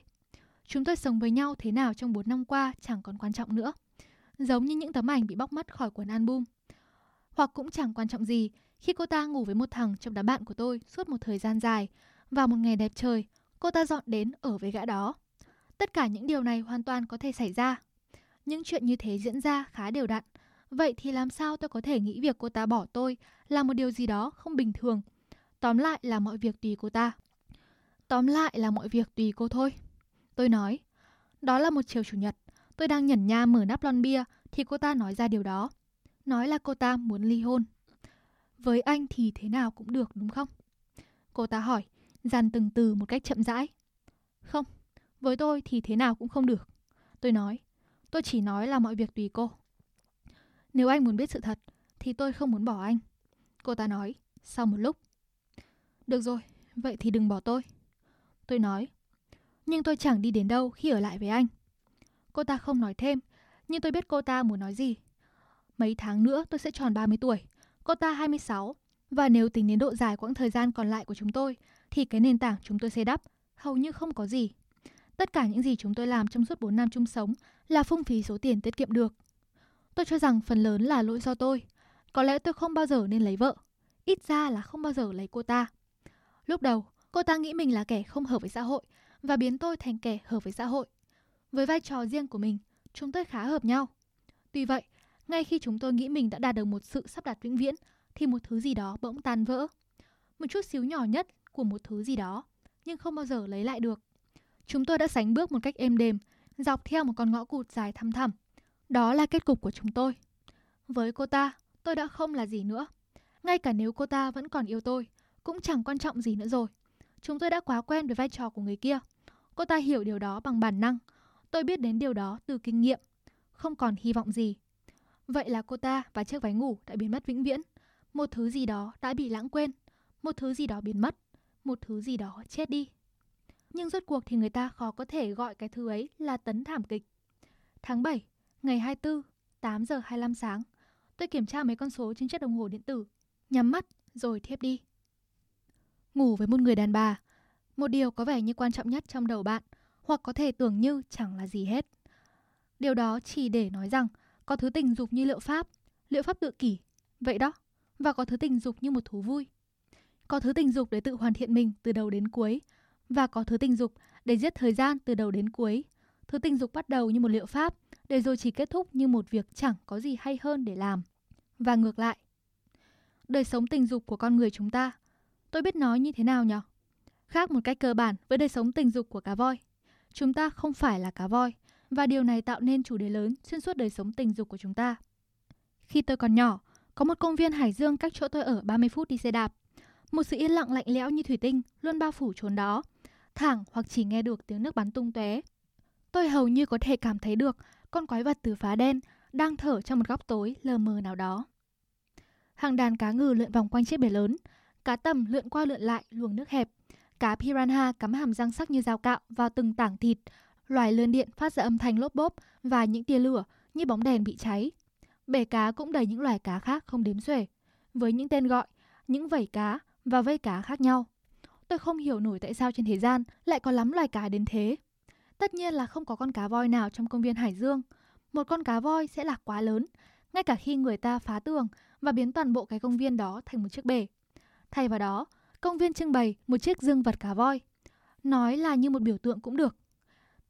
Chúng tôi sống với nhau thế nào trong 4 năm qua chẳng còn quan trọng nữa. Giống như những tấm ảnh bị bóc mất khỏi cuốn album. Hoặc cũng chẳng quan trọng gì khi cô ta ngủ với một thằng trong đám bạn của tôi suốt một thời gian dài và một ngày đẹp trời, cô ta dọn đến ở với gã đó. Tất cả những điều này hoàn toàn có thể xảy ra. Những chuyện như thế diễn ra khá đều đặn. Vậy thì làm sao tôi có thể nghĩ việc cô ta bỏ tôi là một điều gì đó không bình thường? Tóm lại là mọi việc tùy cô ta. Tóm lại là mọi việc tùy cô thôi. Tôi nói. Đó là một chiều chủ nhật. Tôi đang nhẩn nha mở nắp lon bia thì cô ta nói ra điều đó. Nói là cô ta muốn ly hôn. Với anh thì thế nào cũng được đúng không? Cô ta hỏi, dàn từng từ một cách chậm rãi. Không, với tôi thì thế nào cũng không được. Tôi nói, tôi chỉ nói là mọi việc tùy cô. Nếu anh muốn biết sự thật, thì tôi không muốn bỏ anh. Cô ta nói, sau một lúc. Được rồi, vậy thì đừng bỏ tôi. Tôi nói, nhưng tôi chẳng đi đến đâu khi ở lại với anh. Cô ta không nói thêm, nhưng tôi biết cô ta muốn nói gì. Mấy tháng nữa tôi sẽ tròn 30 tuổi, cô ta 26. Và nếu tính đến độ dài quãng thời gian còn lại của chúng tôi, thì cái nền tảng chúng tôi xây đắp hầu như không có gì. Tất cả những gì chúng tôi làm trong suốt 4 năm chung sống là phung phí số tiền tiết kiệm được. Tôi cho rằng phần lớn là lỗi do tôi. Có lẽ tôi không bao giờ nên lấy vợ. Ít ra là không bao giờ lấy cô ta. Lúc đầu, cô ta nghĩ mình là kẻ không hợp với xã hội và biến tôi thành kẻ hợp với xã hội. Với vai trò riêng của mình, chúng tôi khá hợp nhau. Tuy vậy, ngay khi chúng tôi nghĩ mình đã đạt được một sự sắp đặt vĩnh viễn, thì một thứ gì đó bỗng tan vỡ. Một chút xíu nhỏ nhất của một thứ gì đó, nhưng không bao giờ lấy lại được. Chúng tôi đã sánh bước một cách êm đềm, dọc theo một con ngõ cụt dài thăm thẳm. Đó là kết cục của chúng tôi. Với cô ta, tôi đã không là gì nữa. Ngay cả nếu cô ta vẫn còn yêu tôi, cũng chẳng quan trọng gì nữa rồi. Chúng tôi đã quá quen với vai trò của người kia. Cô ta hiểu điều đó bằng bản năng. Tôi biết đến điều đó từ kinh nghiệm. Không còn hy vọng gì. Vậy là cô ta và chiếc váy ngủ đã biến mất vĩnh viễn. Một thứ gì đó đã bị lãng quên. Một thứ gì đó biến mất. Một thứ gì đó chết đi. Nhưng rốt cuộc thì người ta khó có thể gọi cái thứ ấy là tấn thảm kịch. Tháng 7, ngày 24, 8 giờ 25 sáng, tôi kiểm tra mấy con số trên chiếc đồng hồ điện tử, nhắm mắt rồi thiếp đi. Ngủ với một người đàn bà, một điều có vẻ như quan trọng nhất trong đầu bạn, hoặc có thể tưởng như chẳng là gì hết. Điều đó chỉ để nói rằng có thứ tình dục như liệu pháp, liệu pháp tự kỷ, vậy đó, và có thứ tình dục như một thú vui. Có thứ tình dục để tự hoàn thiện mình từ đầu đến cuối, và có thứ tình dục để giết thời gian từ đầu đến cuối. Thứ tình dục bắt đầu như một liệu pháp, để rồi chỉ kết thúc như một việc chẳng có gì hay hơn để làm. Và ngược lại. Đời sống tình dục của con người chúng ta, tôi biết nói như thế nào nhỉ? Khác một cách cơ bản với đời sống tình dục của cá voi. Chúng ta không phải là cá voi, và điều này tạo nên chủ đề lớn xuyên suốt đời sống tình dục của chúng ta. Khi tôi còn nhỏ, có một công viên Hải Dương cách chỗ tôi ở 30 phút đi xe đạp. Một sự yên lặng lạnh lẽo như thủy tinh luôn bao phủ chốn đó, thẳng hoặc chỉ nghe được tiếng nước bắn tung tóe. Tôi hầu như có thể cảm thấy được con quái vật từ phá đen đang thở trong một góc tối lờ mờ nào đó. Hàng đàn cá ngừ lượn vòng quanh chiếc bể lớn, cá tầm lượn qua lượn lại luồng nước hẹp, cá piranha cắm hàm răng sắc như dao cạo vào từng tảng thịt, loài lươn điện phát ra âm thanh lốp bốp và những tia lửa như bóng đèn bị cháy. Bể cá cũng đầy những loài cá khác không đếm xuể, với những tên gọi, những vảy cá và vây cá khác nhau. Tôi không hiểu nổi tại sao trên thế gian lại có lắm loài cá đến thế. Tất nhiên là không có con cá voi nào trong công viên Hải Dương. Một con cá voi sẽ là quá lớn, ngay cả khi người ta phá tường và biến toàn bộ cái công viên đó thành một chiếc bể. Thay vào đó, công viên trưng bày một chiếc dương vật cá voi. Nói là như một biểu tượng cũng được.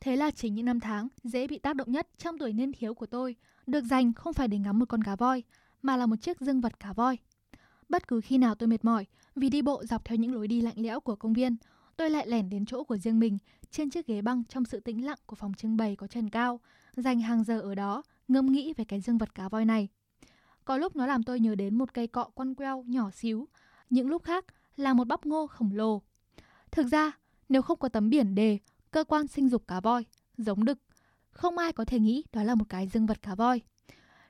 Thế là chính những năm tháng dễ bị tác động nhất trong tuổi niên thiếu của tôi được dành không phải để ngắm một con cá voi, mà là một chiếc dương vật cá voi. Bất cứ khi nào tôi mệt mỏi vì đi bộ dọc theo những lối đi lạnh lẽo của công viên, tôi lại lẻn đến chỗ của riêng mình trên chiếc ghế băng trong sự tĩnh lặng của phòng trưng bày có trần cao, dành hàng giờ ở đó ngâm nghĩ về cái dương vật cá voi này. Có lúc nó làm tôi nhớ đến một cây cọ quăn queo nhỏ xíu, những lúc khác là một bắp ngô khổng lồ. Thực ra, nếu không có tấm biển đề cơ quan sinh dục cá voi, giống đực, không ai có thể nghĩ đó là một cái dương vật cá voi.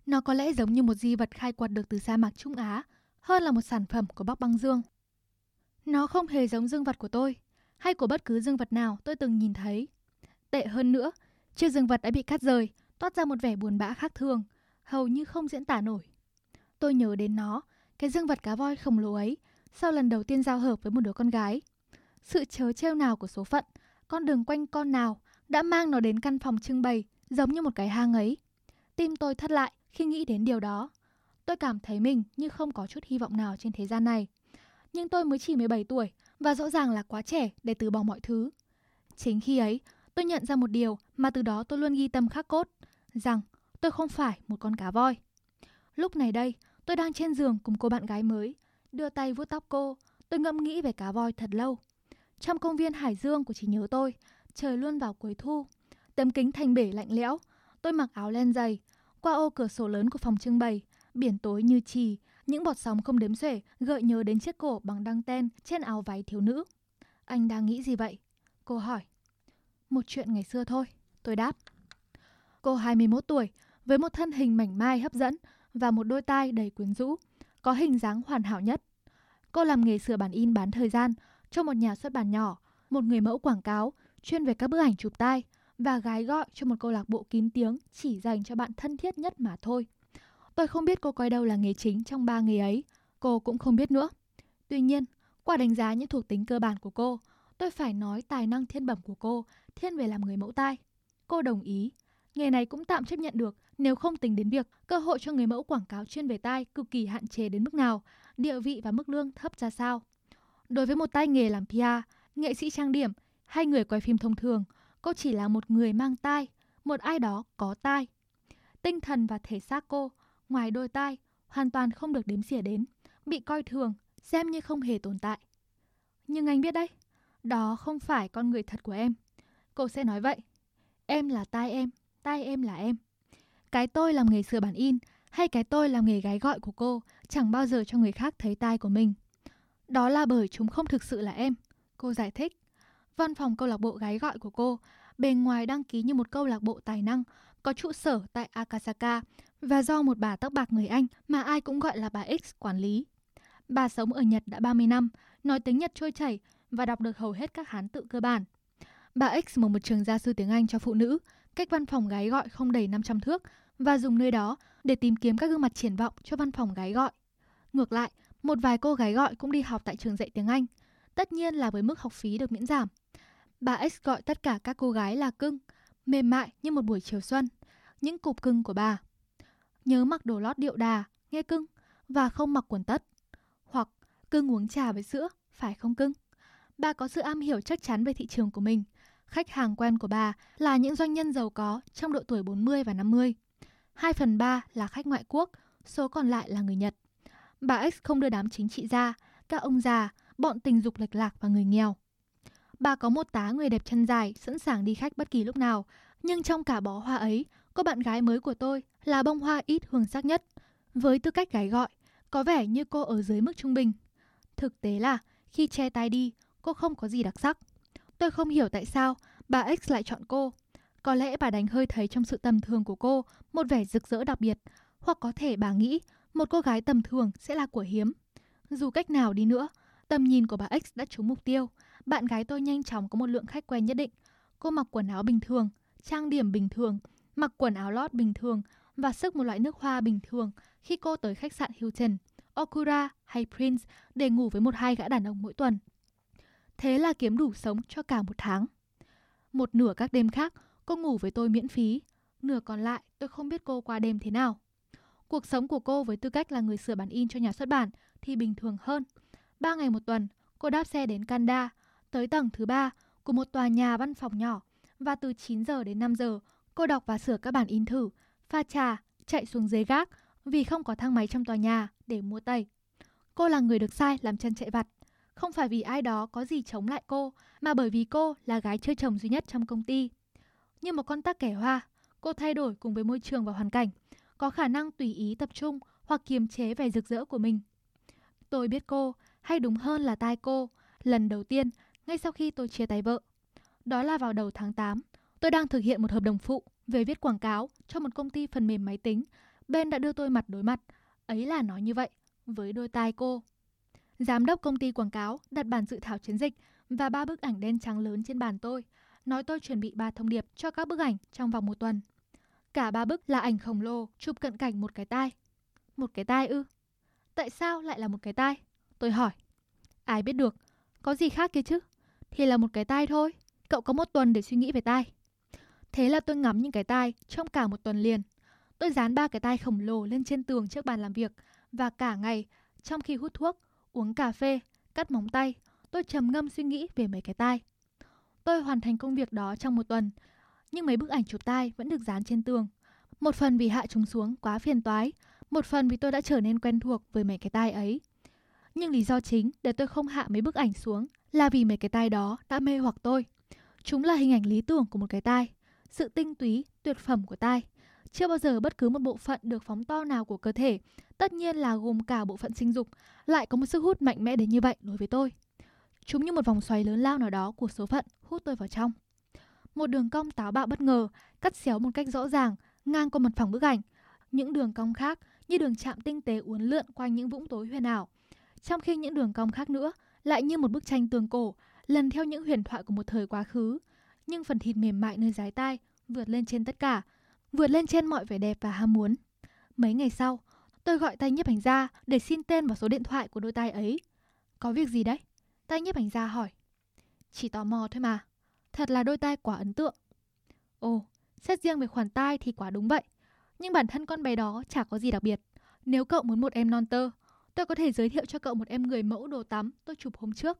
Nó có lẽ giống như một di vật khai quật được từ sa mạc Trung Á, hơn là một sản phẩm của Bắc Băng Dương. Nó không hề giống dương vật của tôi, hay của bất cứ dương vật nào tôi từng nhìn thấy. Tệ hơn nữa, chiếc dương vật đã bị cắt rời, toát ra một vẻ buồn bã khác thường, hầu như không diễn tả nổi. Tôi nhớ đến nó, cái dương vật cá voi khổng lồ ấy, sau lần đầu tiên giao hợp với một đứa con gái. Sự chớ trêu nào của số phận, con đường quanh con nào đã mang nó đến căn phòng trưng bày giống như một cái hang ấy. Tim tôi thất lại khi nghĩ đến điều đó. Tôi cảm thấy mình như không có chút hy vọng nào trên thế gian này. Nhưng tôi mới chỉ 17 tuổi và rõ ràng là quá trẻ để từ bỏ mọi thứ. Chính khi ấy, tôi nhận ra một điều mà từ đó tôi luôn ghi tâm khắc cốt, rằng tôi không phải một con cá voi. Lúc này đây, tôi đang trên giường cùng cô bạn gái mới, đưa tay vuốt tóc cô, tôi ngẫm nghĩ về cá voi thật lâu. Trong công viên Hải Dương của trí nhớ tôi, trời luôn vào cuối thu. Tấm kính thành bể lạnh lẽo, tôi mặc áo len dày. Qua ô cửa sổ lớn của phòng trưng bày, biển tối như trì, những bọt sóng không đếm xuể gợi nhớ đến chiếc cổ bằng đăng ten trên áo váy thiếu nữ. Anh đang nghĩ gì vậy? Cô hỏi. Một chuyện ngày xưa thôi, tôi đáp. Cô 21 tuổi, với một thân hình mảnh mai hấp dẫn và một đôi tai đầy quyến rũ, có hình dáng hoàn hảo nhất. Cô làm nghề sửa bản in bán thời gian cho một nhà xuất bản nhỏ, một người mẫu quảng cáo chuyên về các bức ảnh chụp tai và gái gọi cho một câu lạc bộ kín tiếng chỉ dành cho bạn thân thiết nhất mà thôi. Tôi không biết cô coi đâu là nghề chính trong ba nghề ấy, cô cũng không biết nữa. Tuy nhiên, qua đánh giá những thuộc tính cơ bản của cô, tôi phải nói tài năng thiên bẩm của cô thiên về làm người mẫu tai. Cô đồng ý, nghề này cũng tạm chấp nhận được nếu không tính đến việc cơ hội cho người mẫu quảng cáo chuyên về tai cực kỳ hạn chế đến mức nào, địa vị và mức lương thấp ra sao. Đối với một tay nghề làm PR, nghệ sĩ trang điểm hay người quay phim thông thường, cô chỉ là một người mang tai, một ai đó có tai. Tinh thần và thể xác cô, ngoài đôi tai, hoàn toàn không được đếm xỉa đến, bị coi thường, xem như không hề tồn tại. Nhưng anh biết đấy, đó không phải con người thật của em. Cô sẽ nói vậy. Em là tai em, tai em là em. Cái tôi làm nghề sửa bản in hay cái tôi làm nghề gái gọi của cô chẳng bao giờ cho người khác thấy tai của mình. Đó là bởi chúng không thực sự là em, cô giải thích. Văn phòng câu lạc bộ gái gọi của cô, bề ngoài đăng ký như một câu lạc bộ tài năng, có trụ sở tại Akasaka và do một bà tóc bạc người Anh mà ai cũng gọi là bà X quản lý. Bà sống ở Nhật đã 30 năm, nói tiếng Nhật trôi chảy và đọc được hầu hết các hán tự cơ bản. Bà X mở một trường gia sư tiếng Anh cho phụ nữ, cách văn phòng gái gọi không đầy 500 thước và dùng nơi đó để tìm kiếm các gương mặt triển vọng cho văn phòng gái gọi. Ngược lại, một vài cô gái gọi cũng đi học tại trường dạy tiếng Anh, tất nhiên là với mức học phí được miễn giảm. Bà X gọi tất cả các cô gái là cưng, mềm mại như một buổi chiều xuân, những cục cưng của bà. Nhớ mặc đồ lót điệu đà, nghe cưng, và không mặc quần tất. Hoặc cưng uống trà với sữa, phải không cưng? Bà có sự am hiểu chắc chắn về thị trường của mình. Khách hàng quen của bà là những doanh nhân giàu có trong độ tuổi 40 và 50. 2 phần 3 là khách ngoại quốc, số còn lại là người Nhật. Bà X không đưa đám chính trị ra, các ông già, bọn tình dục lệch lạc và người nghèo. Bà có một tá người đẹp chân dài, sẵn sàng đi khách bất kỳ lúc nào. Nhưng trong cả bó hoa ấy, cô bạn gái mới của tôi là bông hoa ít hương sắc nhất. Với tư cách gái gọi, có vẻ như cô ở dưới mức trung bình. Thực tế là, khi che tay đi, cô không có gì đặc sắc. Tôi không hiểu tại sao bà X lại chọn cô. Có lẽ bà đánh hơi thấy trong sự tầm thường của cô một vẻ rực rỡ đặc biệt, hoặc có thể bà nghĩ một cô gái tầm thường sẽ là của hiếm. Dù cách nào đi nữa, tầm nhìn của bà X đã trúng mục tiêu. Bạn gái tôi nhanh chóng có một lượng khách quen nhất định. Cô mặc quần áo bình thường, trang điểm bình thường, mặc quần áo lót bình thường và sức một loại nước hoa bình thường khi cô tới khách sạn Hilton, Okura hay Prince để ngủ với một hai gã đàn ông mỗi tuần. Thế là kiếm đủ sống cho cả một tháng. Một nửa các đêm khác, cô ngủ với tôi miễn phí. Nửa còn lại, tôi không biết cô qua đêm thế nào. Cuộc sống của cô với tư cách là người sửa bản in cho nhà xuất bản thì bình thường hơn. Ba ngày một tuần, cô đáp xe đến Kanda, tới tầng thứ ba của một tòa nhà văn phòng nhỏ và từ 9 giờ đến 5 giờ cô đọc và sửa các bản in thử, pha trà, chạy xuống dưới gác vì không có thang máy trong tòa nhà để mua tẩy. Cô là người được sai làm chân chạy vặt. Không phải vì ai đó có gì chống lại cô, mà bởi vì cô là gái chơi chồng duy nhất trong công ty. Như một con tắc kẻ hoa, cô thay đổi cùng với môi trường và hoàn cảnh, có khả năng tùy ý tập trung hoặc kiềm chế vẻ rực rỡ của mình. Tôi biết cô, hay đúng hơn là tai cô, lần đầu tiên ngay sau khi tôi chia tay vợ. Đó là vào đầu tháng 8, tôi đang thực hiện một hợp đồng phụ về viết quảng cáo cho một công ty phần mềm máy tính. Bên đã đưa tôi mặt đối mặt, ấy là nói như vậy, với đôi tai cô. Giám đốc công ty quảng cáo đặt bản dự thảo chiến dịch và ba bức ảnh đen trắng lớn trên bàn tôi, nói tôi chuẩn bị ba thông điệp cho các bức ảnh trong vòng một tuần. Cả ba bức là ảnh khổng lồ chụp cận cảnh một cái tai. Một cái tai ư? Tại sao lại là một cái tai? Tôi hỏi. Ai biết được, có gì khác kia chứ? Thì là một cái tai thôi, cậu có một tuần để suy nghĩ về tai. Thế là tôi ngắm những cái tai trong cả một tuần liền. Tôi dán ba cái tai khổng lồ lên trên tường trước bàn làm việc và cả ngày, trong khi hút thuốc, uống cà phê, cắt móng tay, tôi trầm ngâm suy nghĩ về mấy cái tai. Tôi hoàn thành công việc đó trong một tuần, nhưng mấy bức ảnh chụp tai vẫn được dán trên tường. Một phần vì hạ chúng xuống quá phiền toái, một phần vì tôi đã trở nên quen thuộc với mấy cái tai ấy. Nhưng lý do chính để tôi không hạ mấy bức ảnh xuống là vì mấy cái tai đó đã mê hoặc tôi. Chúng là hình ảnh lý tưởng của một cái tai, sự tinh túy, tuyệt phẩm của tai. Chưa bao giờ bất cứ một bộ phận được phóng to nào của cơ thể, tất nhiên là gồm cả bộ phận sinh dục, lại có một sức hút mạnh mẽ đến như vậy đối với tôi. Chúng như một vòng xoáy lớn lao nào đó của số phận hút tôi vào trong. Một đường cong táo bạo bất ngờ, cắt xéo một cách rõ ràng, ngang qua mặt phẳng bức ảnh. Những đường cong khác như đường chạm tinh tế uốn lượn quanh những vũng tối huyền ảo. Trong khi những đường cong khác nữa lại như một bức tranh tường cổ, lần theo những huyền thoại của một thời quá khứ. Nhưng phần thịt mềm mại nơi dái tai vượt lên trên tất cả, vượt lên trên mọi vẻ đẹp và ham muốn. Mấy ngày sau, tôi gọi tay nhiếp ảnh gia để xin tên và số điện thoại của đôi tay ấy. Có việc gì đấy? Tay nhiếp ảnh gia hỏi. Chỉ tò mò thôi mà. Thật là đôi tay quả ấn tượng. Ồ, xét riêng về khoản tai thì quả đúng vậy. Nhưng bản thân con bé đó chả có gì đặc biệt. Nếu cậu muốn một em non tơ, tôi có thể giới thiệu cho cậu một em người mẫu đồ tắm tôi chụp hôm trước.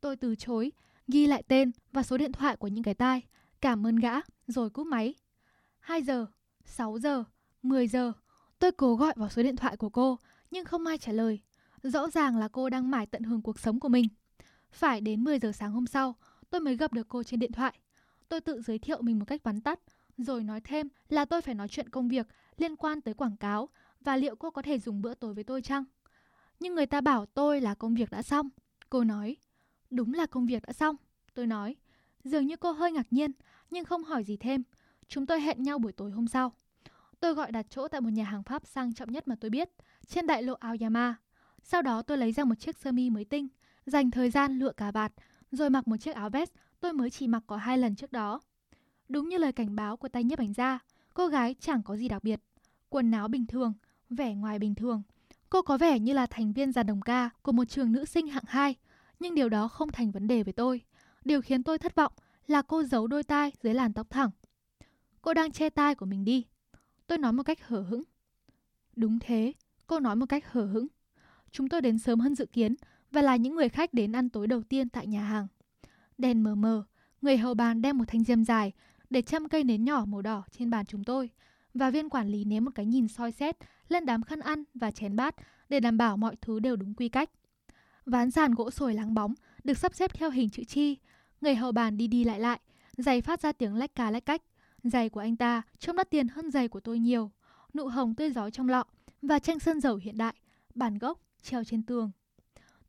Tôi từ chối, ghi lại tên và số điện thoại của những cái tai, cảm ơn gã, rồi cúp máy. 2 giờ, 6 giờ, 10 giờ, tôi cố gọi vào số điện thoại của cô, nhưng không ai trả lời. Rõ ràng là cô đang mải tận hưởng cuộc sống của mình. Phải đến 10 giờ sáng hôm sau, tôi mới gặp được cô trên điện thoại. Tôi tự giới thiệu mình một cách vắn tắt, rồi nói thêm là tôi phải nói chuyện công việc liên quan tới quảng cáo và liệu cô có thể dùng bữa tối với tôi chăng? Nhưng người ta bảo tôi là công việc đã xong. Cô nói, đúng là công việc đã xong. Tôi nói, dường như cô hơi ngạc nhiên, nhưng không hỏi gì thêm. Chúng tôi hẹn nhau buổi tối hôm sau. Tôi gọi đặt chỗ tại một nhà hàng Pháp sang trọng nhất mà tôi biết, trên đại lộ Aoyama. Sau đó tôi lấy ra một chiếc sơ mi mới tinh, dành thời gian lựa cà vạt, rồi mặc một chiếc áo vest tôi mới chỉ mặc có hai lần trước đó. Đúng như lời cảnh báo của tay nhiếp ảnh gia, cô gái chẳng có gì đặc biệt. Quần áo bình thường, vẻ ngoài bình thường. Cô có vẻ như là thành viên giàn đồng ca của một trường nữ sinh hạng 2, nhưng điều đó không thành vấn đề với tôi. Điều khiến tôi thất vọng là cô giấu đôi tai dưới làn tóc thẳng. Cô đang che tai của mình đi. Tôi nói một cách hở hững. Đúng thế, cô nói một cách hở hững. Chúng tôi đến sớm hơn dự kiến và là những người khách đến ăn tối đầu tiên tại nhà hàng. Đèn mờ mờ, người hầu bàn đem một thanh diêm dài để chăm cây nến nhỏ màu đỏ trên bàn chúng tôi và viên quản lý ném một cái nhìn soi xét lên đám khăn ăn và chén bát để đảm bảo mọi thứ đều đúng quy cách. Ván sàn gỗ sồi láng bóng được sắp xếp theo hình chữ chi. Người hầu bàn đi đi lại lại, giày phát ra tiếng lách cà lách cách. Giày của anh ta trông đắt tiền hơn giày của tôi nhiều. Nụ hồng tươi giói trong lọ và tranh sơn dầu hiện đại, bản gốc treo trên tường.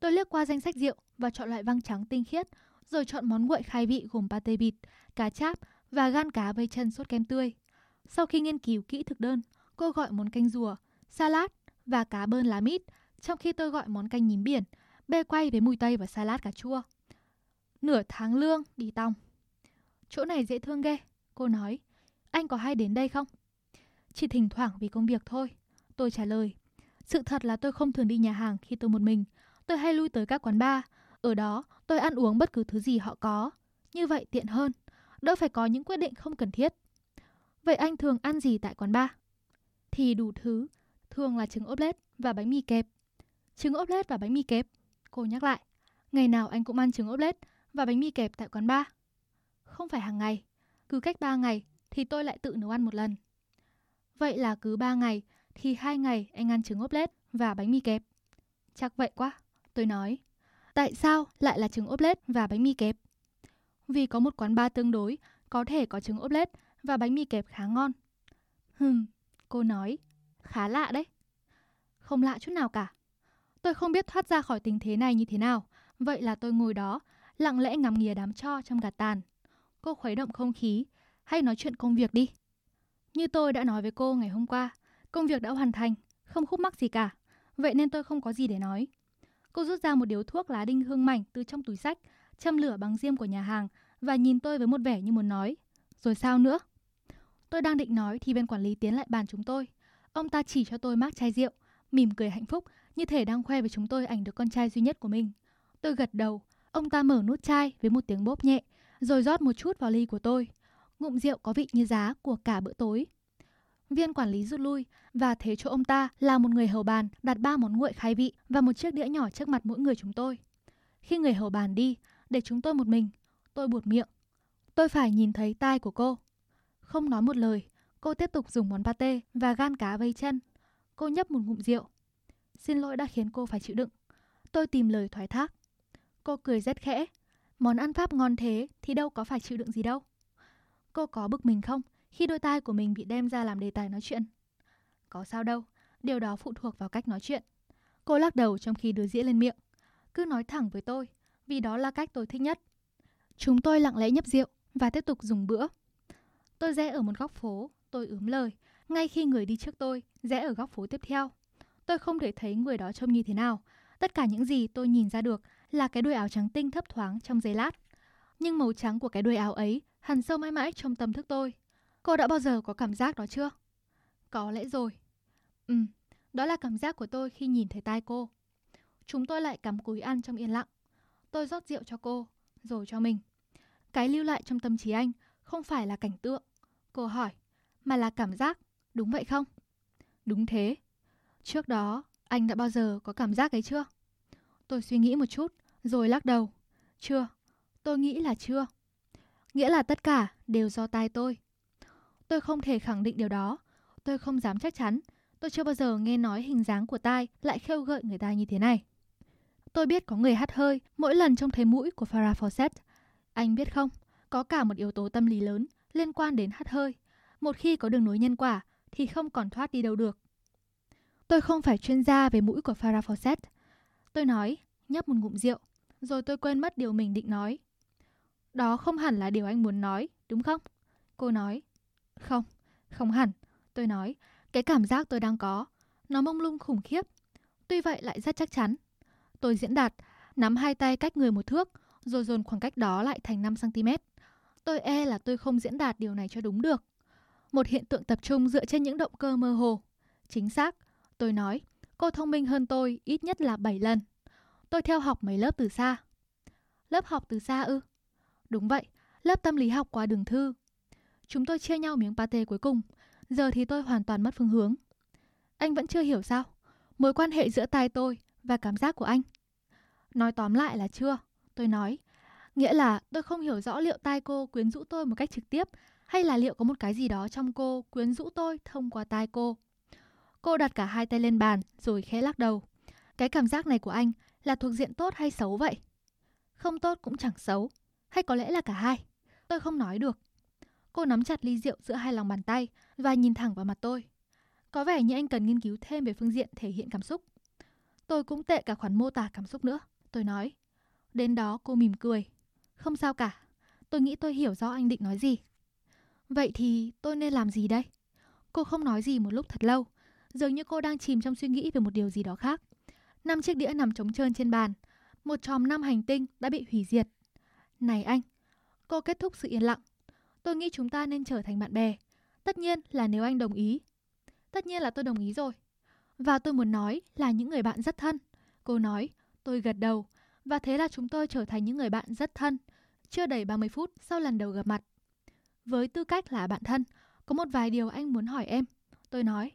Tôi lướt qua danh sách rượu và chọn loại vang trắng tinh khiết, rồi chọn món nguội khai vị gồm pate bịt, cá cháp và gan cá vây chân sốt kem tươi. Sau khi nghiên cứu kỹ thực đơn, cô gọi món canh rùa, salad và cá bơn lá mít, trong khi tôi gọi món canh nhím biển, bê quay với mùi tây và salad cà chua. Nửa tháng lương, đi tong. Chỗ này dễ thương ghê, cô nói. Anh có hay đến đây không? Chỉ thỉnh thoảng vì công việc thôi. Tôi trả lời. Sự thật là tôi không thường đi nhà hàng khi tôi một mình. Tôi hay lui tới các quán bar. Ở đó, tôi ăn uống bất cứ thứ gì họ có. Như vậy tiện hơn. Đỡ phải có những quyết định không cần thiết. Vậy anh thường ăn gì tại quán bar? Thì đủ thứ. Thường là trứng ốp lết và bánh mì kẹp. Trứng ốp lết và bánh mì kẹp. Cô nhắc lại. Ngày nào anh cũng ăn trứng ốp lết và bánh mì kẹp tại quán bar. Không phải hàng ngày. Cứ cách 3 ngày thì tôi lại tự nấu ăn một lần. Vậy là cứ 3 ngày thì hai ngày anh ăn trứng ốp lết và bánh mì kẹp. Chắc vậy quá, tôi nói. Tại sao lại là trứng ốp lết và bánh mì kẹp? Vì có một quán bar tương đối, có thể có trứng ốp lết và bánh mì kẹp khá ngon. Hừm, cô nói, khá lạ đấy. Không lạ chút nào cả. Tôi không biết thoát ra khỏi tình thế này như thế nào, vậy là tôi ngồi đó, lặng lẽ ngắm nghía đám cho trong gạt tàn. Cô khuấy động không khí, hay nói chuyện công việc đi. Như tôi đã nói với cô ngày hôm qua, công việc đã hoàn thành, không khúc mắc gì cả, vậy nên tôi không có gì để nói. Cô rút ra một điếu thuốc lá đinh hương mảnh từ trong túi sách, châm lửa bằng diêm của nhà hàng và nhìn tôi với một vẻ như muốn nói. Rồi sao nữa? Tôi đang định nói thì bên quản lý tiến lại bàn chúng tôi. Ông ta chỉ cho tôi mác chai rượu, mỉm cười hạnh phúc như thể đang khoe với chúng tôi ảnh được con trai duy nhất của mình. Tôi gật đầu, ông ta mở nút chai với một tiếng bốp nhẹ, rồi rót một chút vào ly của tôi. Ngụm rượu có vị như giá của cả bữa tối. Viên quản lý rút lui và thế chỗ ông ta là một người hầu bàn đặt ba món nguội khai vị và một chiếc đĩa nhỏ trước mặt mỗi người chúng tôi. Khi người hầu bàn đi, để chúng tôi một mình, tôi buột miệng. Tôi phải nhìn thấy tai của cô. Không nói một lời, cô tiếp tục dùng món pate và gan cá vây chân. Cô nhấp một ngụm rượu. Xin lỗi đã khiến cô phải chịu đựng. Tôi tìm lời thoái thác. Cô cười rất khẽ. Món ăn Pháp ngon thế thì đâu có phải chịu đựng gì đâu. Cô có bực mình không khi đôi tai của mình bị đem ra làm đề tài nói chuyện? Có sao đâu, điều đó phụ thuộc vào cách nói chuyện. Cô lắc đầu trong khi đưa dĩa lên miệng. Cứ nói thẳng với tôi, vì đó là cách tôi thích nhất. Chúng tôi lặng lẽ nhấp rượu và tiếp tục dùng bữa. Tôi rẽ ở một góc phố, tôi ướm lời, ngay khi người đi trước tôi rẽ ở góc phố tiếp theo. Tôi không thể thấy người đó trông như thế nào. Tất cả những gì tôi nhìn ra được là cái đuôi áo trắng tinh thấp thoáng trong giấy lát. Nhưng màu trắng của cái đuôi áo ấy hằn sâu mãi mãi trong tâm thức tôi. Cô đã bao giờ có cảm giác đó chưa? Có lẽ rồi. Ừ, đó là cảm giác của tôi khi nhìn thấy tai cô. Chúng tôi lại cắm cúi ăn trong yên lặng. Tôi rót rượu cho cô, rồi cho mình. Cái lưu lại trong tâm trí anh không phải là cảnh tượng, cô hỏi, mà là cảm giác, đúng vậy không? Đúng thế. Trước đó, anh đã bao giờ có cảm giác ấy chưa? Tôi suy nghĩ một chút, rồi lắc đầu. Chưa, tôi nghĩ là chưa. Nghĩa là tất cả đều do tai tôi. Tôi không thể khẳng định điều đó. Tôi không dám chắc chắn. Tôi chưa bao giờ nghe nói hình dáng của tai lại khêu gợi người ta như thế này. Tôi biết có người hắt hơi mỗi lần trông thấy mũi của Farah Fawcett. Anh biết không, có cả một yếu tố tâm lý lớn liên quan đến hắt hơi. Một khi có đường nối nhân quả thì không còn thoát đi đâu được. Tôi không phải chuyên gia về mũi của Farah Fawcett. Tôi nói, nhấp một ngụm rượu, rồi tôi quên mất điều mình định nói. Đó không hẳn là điều anh muốn nói, đúng không? Cô nói. Không, không hẳn. Tôi nói, cái cảm giác tôi đang có, nó mông lung khủng khiếp. Tuy vậy lại rất chắc chắn. Tôi diễn đạt, nắm hai tay cách người một thước, rồi dồn khoảng cách đó lại thành 5cm. Tôi e là tôi không diễn đạt điều này cho đúng được. Một hiện tượng tập trung dựa trên những động cơ mơ hồ. Chính xác, tôi nói, cô thông minh hơn tôi ít nhất là 7 lần. Tôi theo học mấy lớp từ xa. Lớp học từ xa ư? Đúng vậy, lớp tâm lý học qua đường thư. Chúng tôi chia nhau miếng pate cuối cùng. Giờ thì tôi hoàn toàn mất phương hướng. Anh vẫn chưa hiểu sao? Mối quan hệ giữa tai tôi và cảm giác của anh. Nói tóm lại là chưa, tôi nói. Nghĩa là tôi không hiểu rõ liệu tai cô quyến rũ tôi một cách trực tiếp hay là liệu có một cái gì đó trong cô quyến rũ tôi thông qua tai cô. Cô đặt cả hai tay lên bàn rồi khẽ lắc đầu. Cái cảm giác này của anh là thuộc diện tốt hay xấu vậy? Không tốt cũng chẳng xấu, hay có lẽ là cả hai. Tôi không nói được. Cô nắm chặt ly rượu giữa hai lòng bàn tay và nhìn thẳng vào mặt tôi. Có vẻ như anh cần nghiên cứu thêm về phương diện thể hiện cảm xúc. Tôi cũng tệ cả khoản mô tả cảm xúc nữa, tôi nói. Đến đó cô mỉm cười. Không sao cả, tôi nghĩ tôi hiểu rõ anh định nói gì. Vậy thì tôi nên làm gì đây? Cô không nói gì một lúc thật lâu, dường như cô đang chìm trong suy nghĩ về một điều gì đó khác. Năm chiếc đĩa nằm trống trơn trên bàn, một chòm năm hành tinh đã bị hủy diệt. Này anh, cô kết thúc sự yên lặng. Tôi nghĩ chúng ta nên trở thành bạn bè. Tất nhiên là nếu anh đồng ý. Tất nhiên là tôi đồng ý rồi. Và tôi muốn nói là những người bạn rất thân. Cô nói, tôi gật đầu. Và thế là chúng tôi trở thành những người bạn rất thân. Chưa đầy 30 phút sau lần đầu gặp mặt. Với tư cách là bạn thân, có một vài điều anh muốn hỏi em. Tôi nói,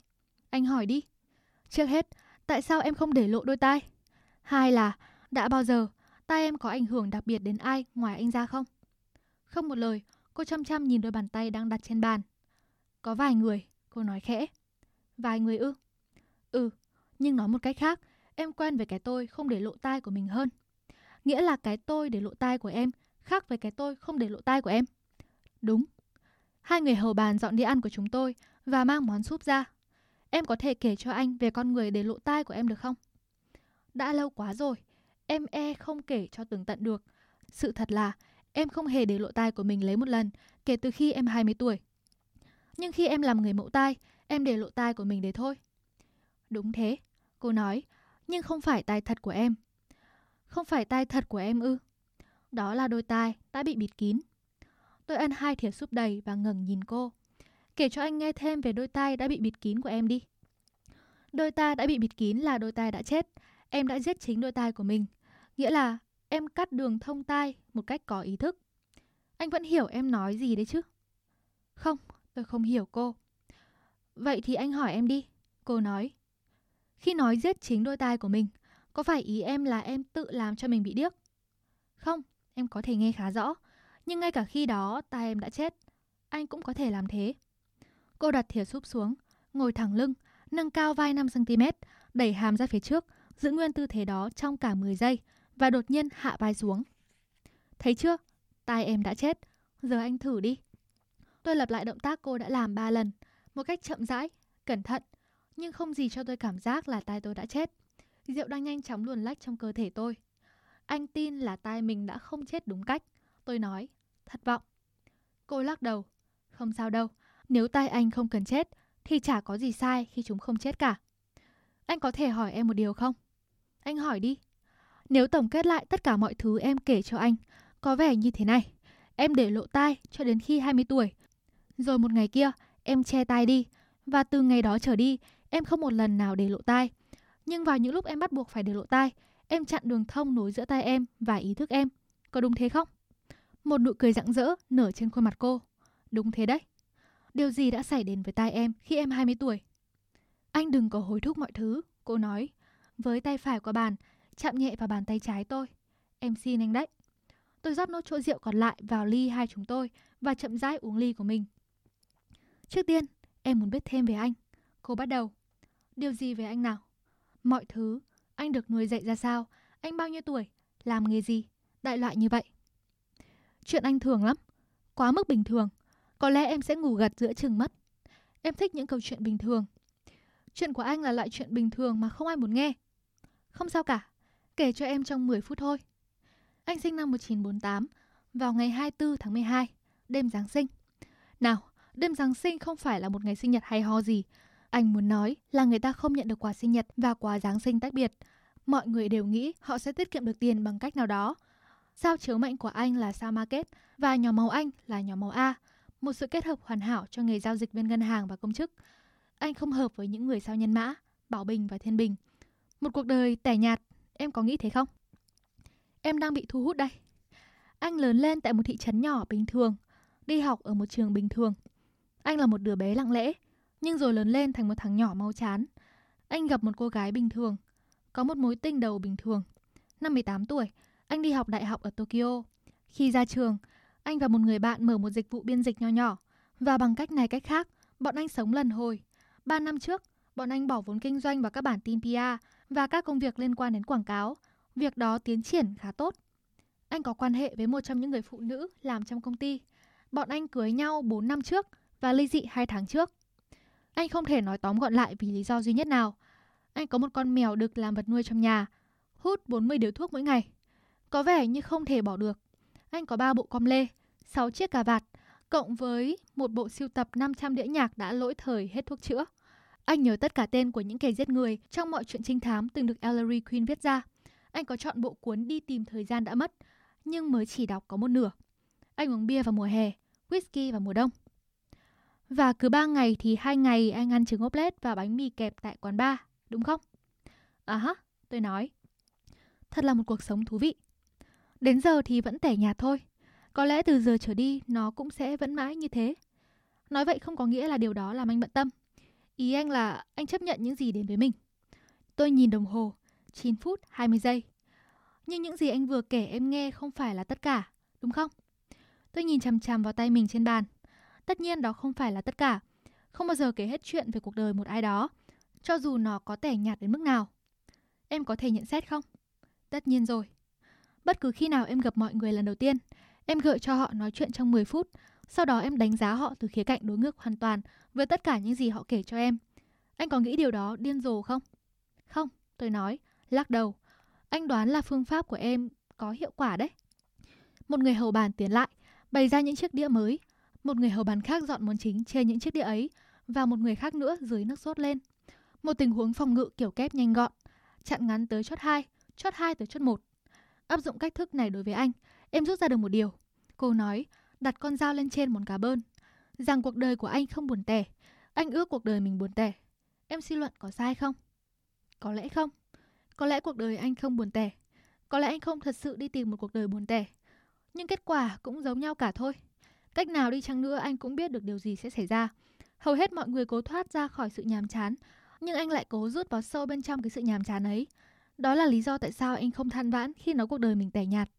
anh hỏi đi. Trước hết, tại sao em không để lộ đôi tai? Hai là, đã bao giờ tay em có ảnh hưởng đặc biệt đến ai ngoài anh ra không? Không một lời, cô chăm chăm nhìn đôi bàn tay đang đặt trên bàn. Có vài người, cô nói khẽ. Vài người ư? Ừ, nhưng nói một cách khác, em quen với cái tôi không để lộ tai của mình hơn. Nghĩa là cái tôi để lộ tai của em khác với cái tôi không để lộ tai của em. Đúng. Hai người hầu bàn dọn đi ăn của chúng tôi và mang món súp ra. Em có thể kể cho anh về con người để lộ tai của em được không? Đã lâu quá rồi, em e không kể cho tường tận được. Sự thật là em không hề để lộ tai của mình lấy một lần kể từ khi em 20 tuổi. Nhưng khi em làm người mẫu tai, em để lộ tai của mình đấy thôi. Đúng thế, cô nói, nhưng không phải tai thật của em. Không phải tai thật của em ư? Đó là đôi tai đã bị bịt kín. Tôi ăn hai thìa súp đầy và ngẩng nhìn cô. Kể cho anh nghe thêm về đôi tai đã bị bịt kín của em đi. Đôi tai đã bị bịt kín là đôi tai đã chết. Em đã giết chính đôi tai của mình. Nghĩa là em cắt đường thông tai một cách có ý thức. Anh vẫn hiểu em nói gì đấy chứ? Không, tôi không hiểu cô. Vậy thì anh hỏi em đi, cô nói. Khi nói giết chính đôi tai của mình, có phải ý em là em tự làm cho mình bị điếc? Không, em có thể nghe khá rõ. Nhưng ngay cả khi đó tai em đã chết, anh cũng có thể làm thế. Cô đặt thìa súp xuống, ngồi thẳng lưng, nâng cao vai 5cm, đẩy hàm ra phía trước, giữ nguyên tư thế đó trong cả 10 giây và đột nhiên hạ vai xuống. Thấy chưa? Tai em đã chết. Giờ anh thử đi. Tôi lặp lại động tác cô đã làm 3 lần, một cách chậm rãi, cẩn thận, nhưng không gì cho tôi cảm giác là tai tôi đã chết. Rượu đang nhanh chóng luồn lách trong cơ thể tôi. Anh tin là tai mình đã không chết đúng cách. Tôi nói, thất vọng. Cô lắc đầu. Không sao đâu, nếu tai anh không cần chết, thì chả có gì sai khi chúng không chết cả. Anh có thể hỏi em một điều không? Anh hỏi đi. Nếu tổng kết lại tất cả mọi thứ em kể cho anh, có vẻ như thế này. Em để lộ tai cho đến khi 20 tuổi. Rồi một ngày kia, em che tai đi. Và từ ngày đó trở đi, em không một lần nào để lộ tai. Nhưng vào những lúc em bắt buộc phải để lộ tai, em chặn đường thông nối giữa tai em và ý thức em. Có đúng thế không? Một nụ cười rạng rỡ nở trên khuôn mặt cô. Đúng thế đấy. Điều gì đã xảy đến với tai em khi em 20 tuổi? Anh đừng có hối thúc mọi thứ, cô nói. Với tay phải của bàn, chạm nhẹ vào bàn tay trái tôi. Em xin anh đấy. Tôi rót nốt chỗ rượu còn lại vào ly hai chúng tôi và chậm rãi uống ly của mình. Trước tiên, em muốn biết thêm về anh. Cô bắt đầu. Điều gì về anh nào? Mọi thứ. Anh được nuôi dạy ra sao? Anh bao nhiêu tuổi? Làm nghề gì? Đại loại như vậy. Chuyện anh thường lắm. Quá mức bình thường. Có lẽ em sẽ ngủ gật giữa chừng mất. Em thích những câu chuyện bình thường. Chuyện của anh là loại chuyện bình thường mà không ai muốn nghe. Không sao cả. Kể cho em trong 10 phút thôi. Anh sinh năm 1948, vào ngày 24 tháng 12, đêm Giáng sinh. Nào, đêm Giáng sinh không phải là một ngày sinh nhật hay ho gì. Anh muốn nói là người ta không nhận được quà sinh nhật và quà Giáng sinh tách biệt. Mọi người đều nghĩ họ sẽ tiết kiệm được tiền bằng cách nào đó. Sao chiếu mệnh của anh là sao market và nhỏ màu anh là nhỏ màu A. Một sự kết hợp hoàn hảo cho nghề giao dịch viên ngân hàng và công chức. Anh không hợp với những người sao nhân mã, Bảo Bình và Thiên Bình. Một cuộc đời tẻ nhạt, em có nghĩ thế không? Em đang bị thu hút đây. Anh lớn lên tại một thị trấn nhỏ bình thường, đi học ở một trường bình thường. Anh là một đứa bé lặng lẽ, nhưng rồi lớn lên thành một thằng nhỏ mau chán. Anh gặp một cô gái bình thường, có một mối tình đầu bình thường. Năm 18 tuổi, anh đi học đại học ở Tokyo. Khi ra trường, anh và một người bạn mở một dịch vụ biên dịch nho nhỏ. Và bằng cách này cách khác, bọn anh sống lần hồi. Ba năm trước, bọn anh bỏ vốn kinh doanh vào các bản tin PR và các công việc liên quan đến quảng cáo. Việc đó tiến triển khá tốt. Anh có quan hệ với một trong những người phụ nữ làm trong công ty. Bọn anh cưới nhau 4 năm trước và ly dị 2 tháng trước. Anh không thể nói tóm gọn lại vì lý do duy nhất nào. Anh có một con mèo được làm vật nuôi trong nhà, hút 40 điếu thuốc mỗi ngày. Có vẻ như không thể bỏ được. Anh có 3 bộ com lê, 6 chiếc cà vạt, cộng với một bộ siêu tập 500 đĩa nhạc đã lỗi thời hết thuốc chữa. Anh nhớ tất cả tên của những kẻ giết người trong mọi chuyện trinh thám từng được Ellery Queen viết ra. Anh có chọn bộ cuốn đi tìm thời gian đã mất, nhưng mới chỉ đọc có một nửa. Anh uống bia vào mùa hè, whisky vào mùa đông. Và cứ ba ngày thì hai ngày anh ăn trứng ốp lết và bánh mì kẹp tại quán bar, đúng không? À hả, tôi nói. Thật là một cuộc sống thú vị. Đến giờ thì vẫn tẻ nhạt thôi. Có lẽ từ giờ trở đi nó cũng sẽ vẫn mãi như thế. Nói vậy không có nghĩa là điều đó làm anh bận tâm. Ý anh là anh chấp nhận những gì đến với mình. Tôi nhìn đồng hồ, 9 phút 20 giây. Nhưng những gì anh vừa kể em nghe không phải là tất cả, đúng không? Tôi nhìn chằm chằm vào tay mình trên bàn. Tất nhiên đó không phải là tất cả. Không bao giờ kể hết chuyện về cuộc đời một ai đó. cho dù nó có tẻ nhạt đến mức nào. Em có thể nhận xét không? Tất nhiên rồi. Bất cứ khi nào em gặp mọi người lần đầu tiên, em gợi cho họ nói chuyện trong 10 phút, sau đó em đánh giá họ từ khía cạnh đối ngược hoàn toàn với tất cả những gì họ kể cho em. Anh có nghĩ điều đó điên rồ không? Không, tôi nói, lắc đầu. Anh đoán là phương pháp của em có hiệu quả đấy. Một người hầu bàn tiến lại, bày ra những chiếc đĩa mới. Một người hầu bàn khác dọn món chính trên những chiếc đĩa ấy và một người khác nữa dưới nước sốt lên. Một tình huống phòng ngự kiểu kép nhanh gọn, chặn ngắn tới chốt 2, chốt 2 tới chốt 1. Áp dụng cách thức này đối với anh, em rút ra được một điều. Cô nói, đặt con dao lên trên món cá bơn. Rằng cuộc đời của anh không buồn tẻ. Anh ước cuộc đời mình buồn tẻ. Em suy luận có sai không? Có lẽ không. Có lẽ cuộc đời anh không buồn tẻ. Có lẽ anh không thật sự đi tìm một cuộc đời buồn tẻ. Nhưng kết quả cũng giống nhau cả thôi. Cách nào đi chăng nữa anh cũng biết được điều gì sẽ xảy ra. Hầu hết mọi người cố thoát ra khỏi sự nhàm chán, nhưng anh lại cố rút vào sâu bên trong cái sự nhàm chán ấy. Đó là lý do tại sao anh không than vãn khi nói cuộc đời mình tẻ nhạt.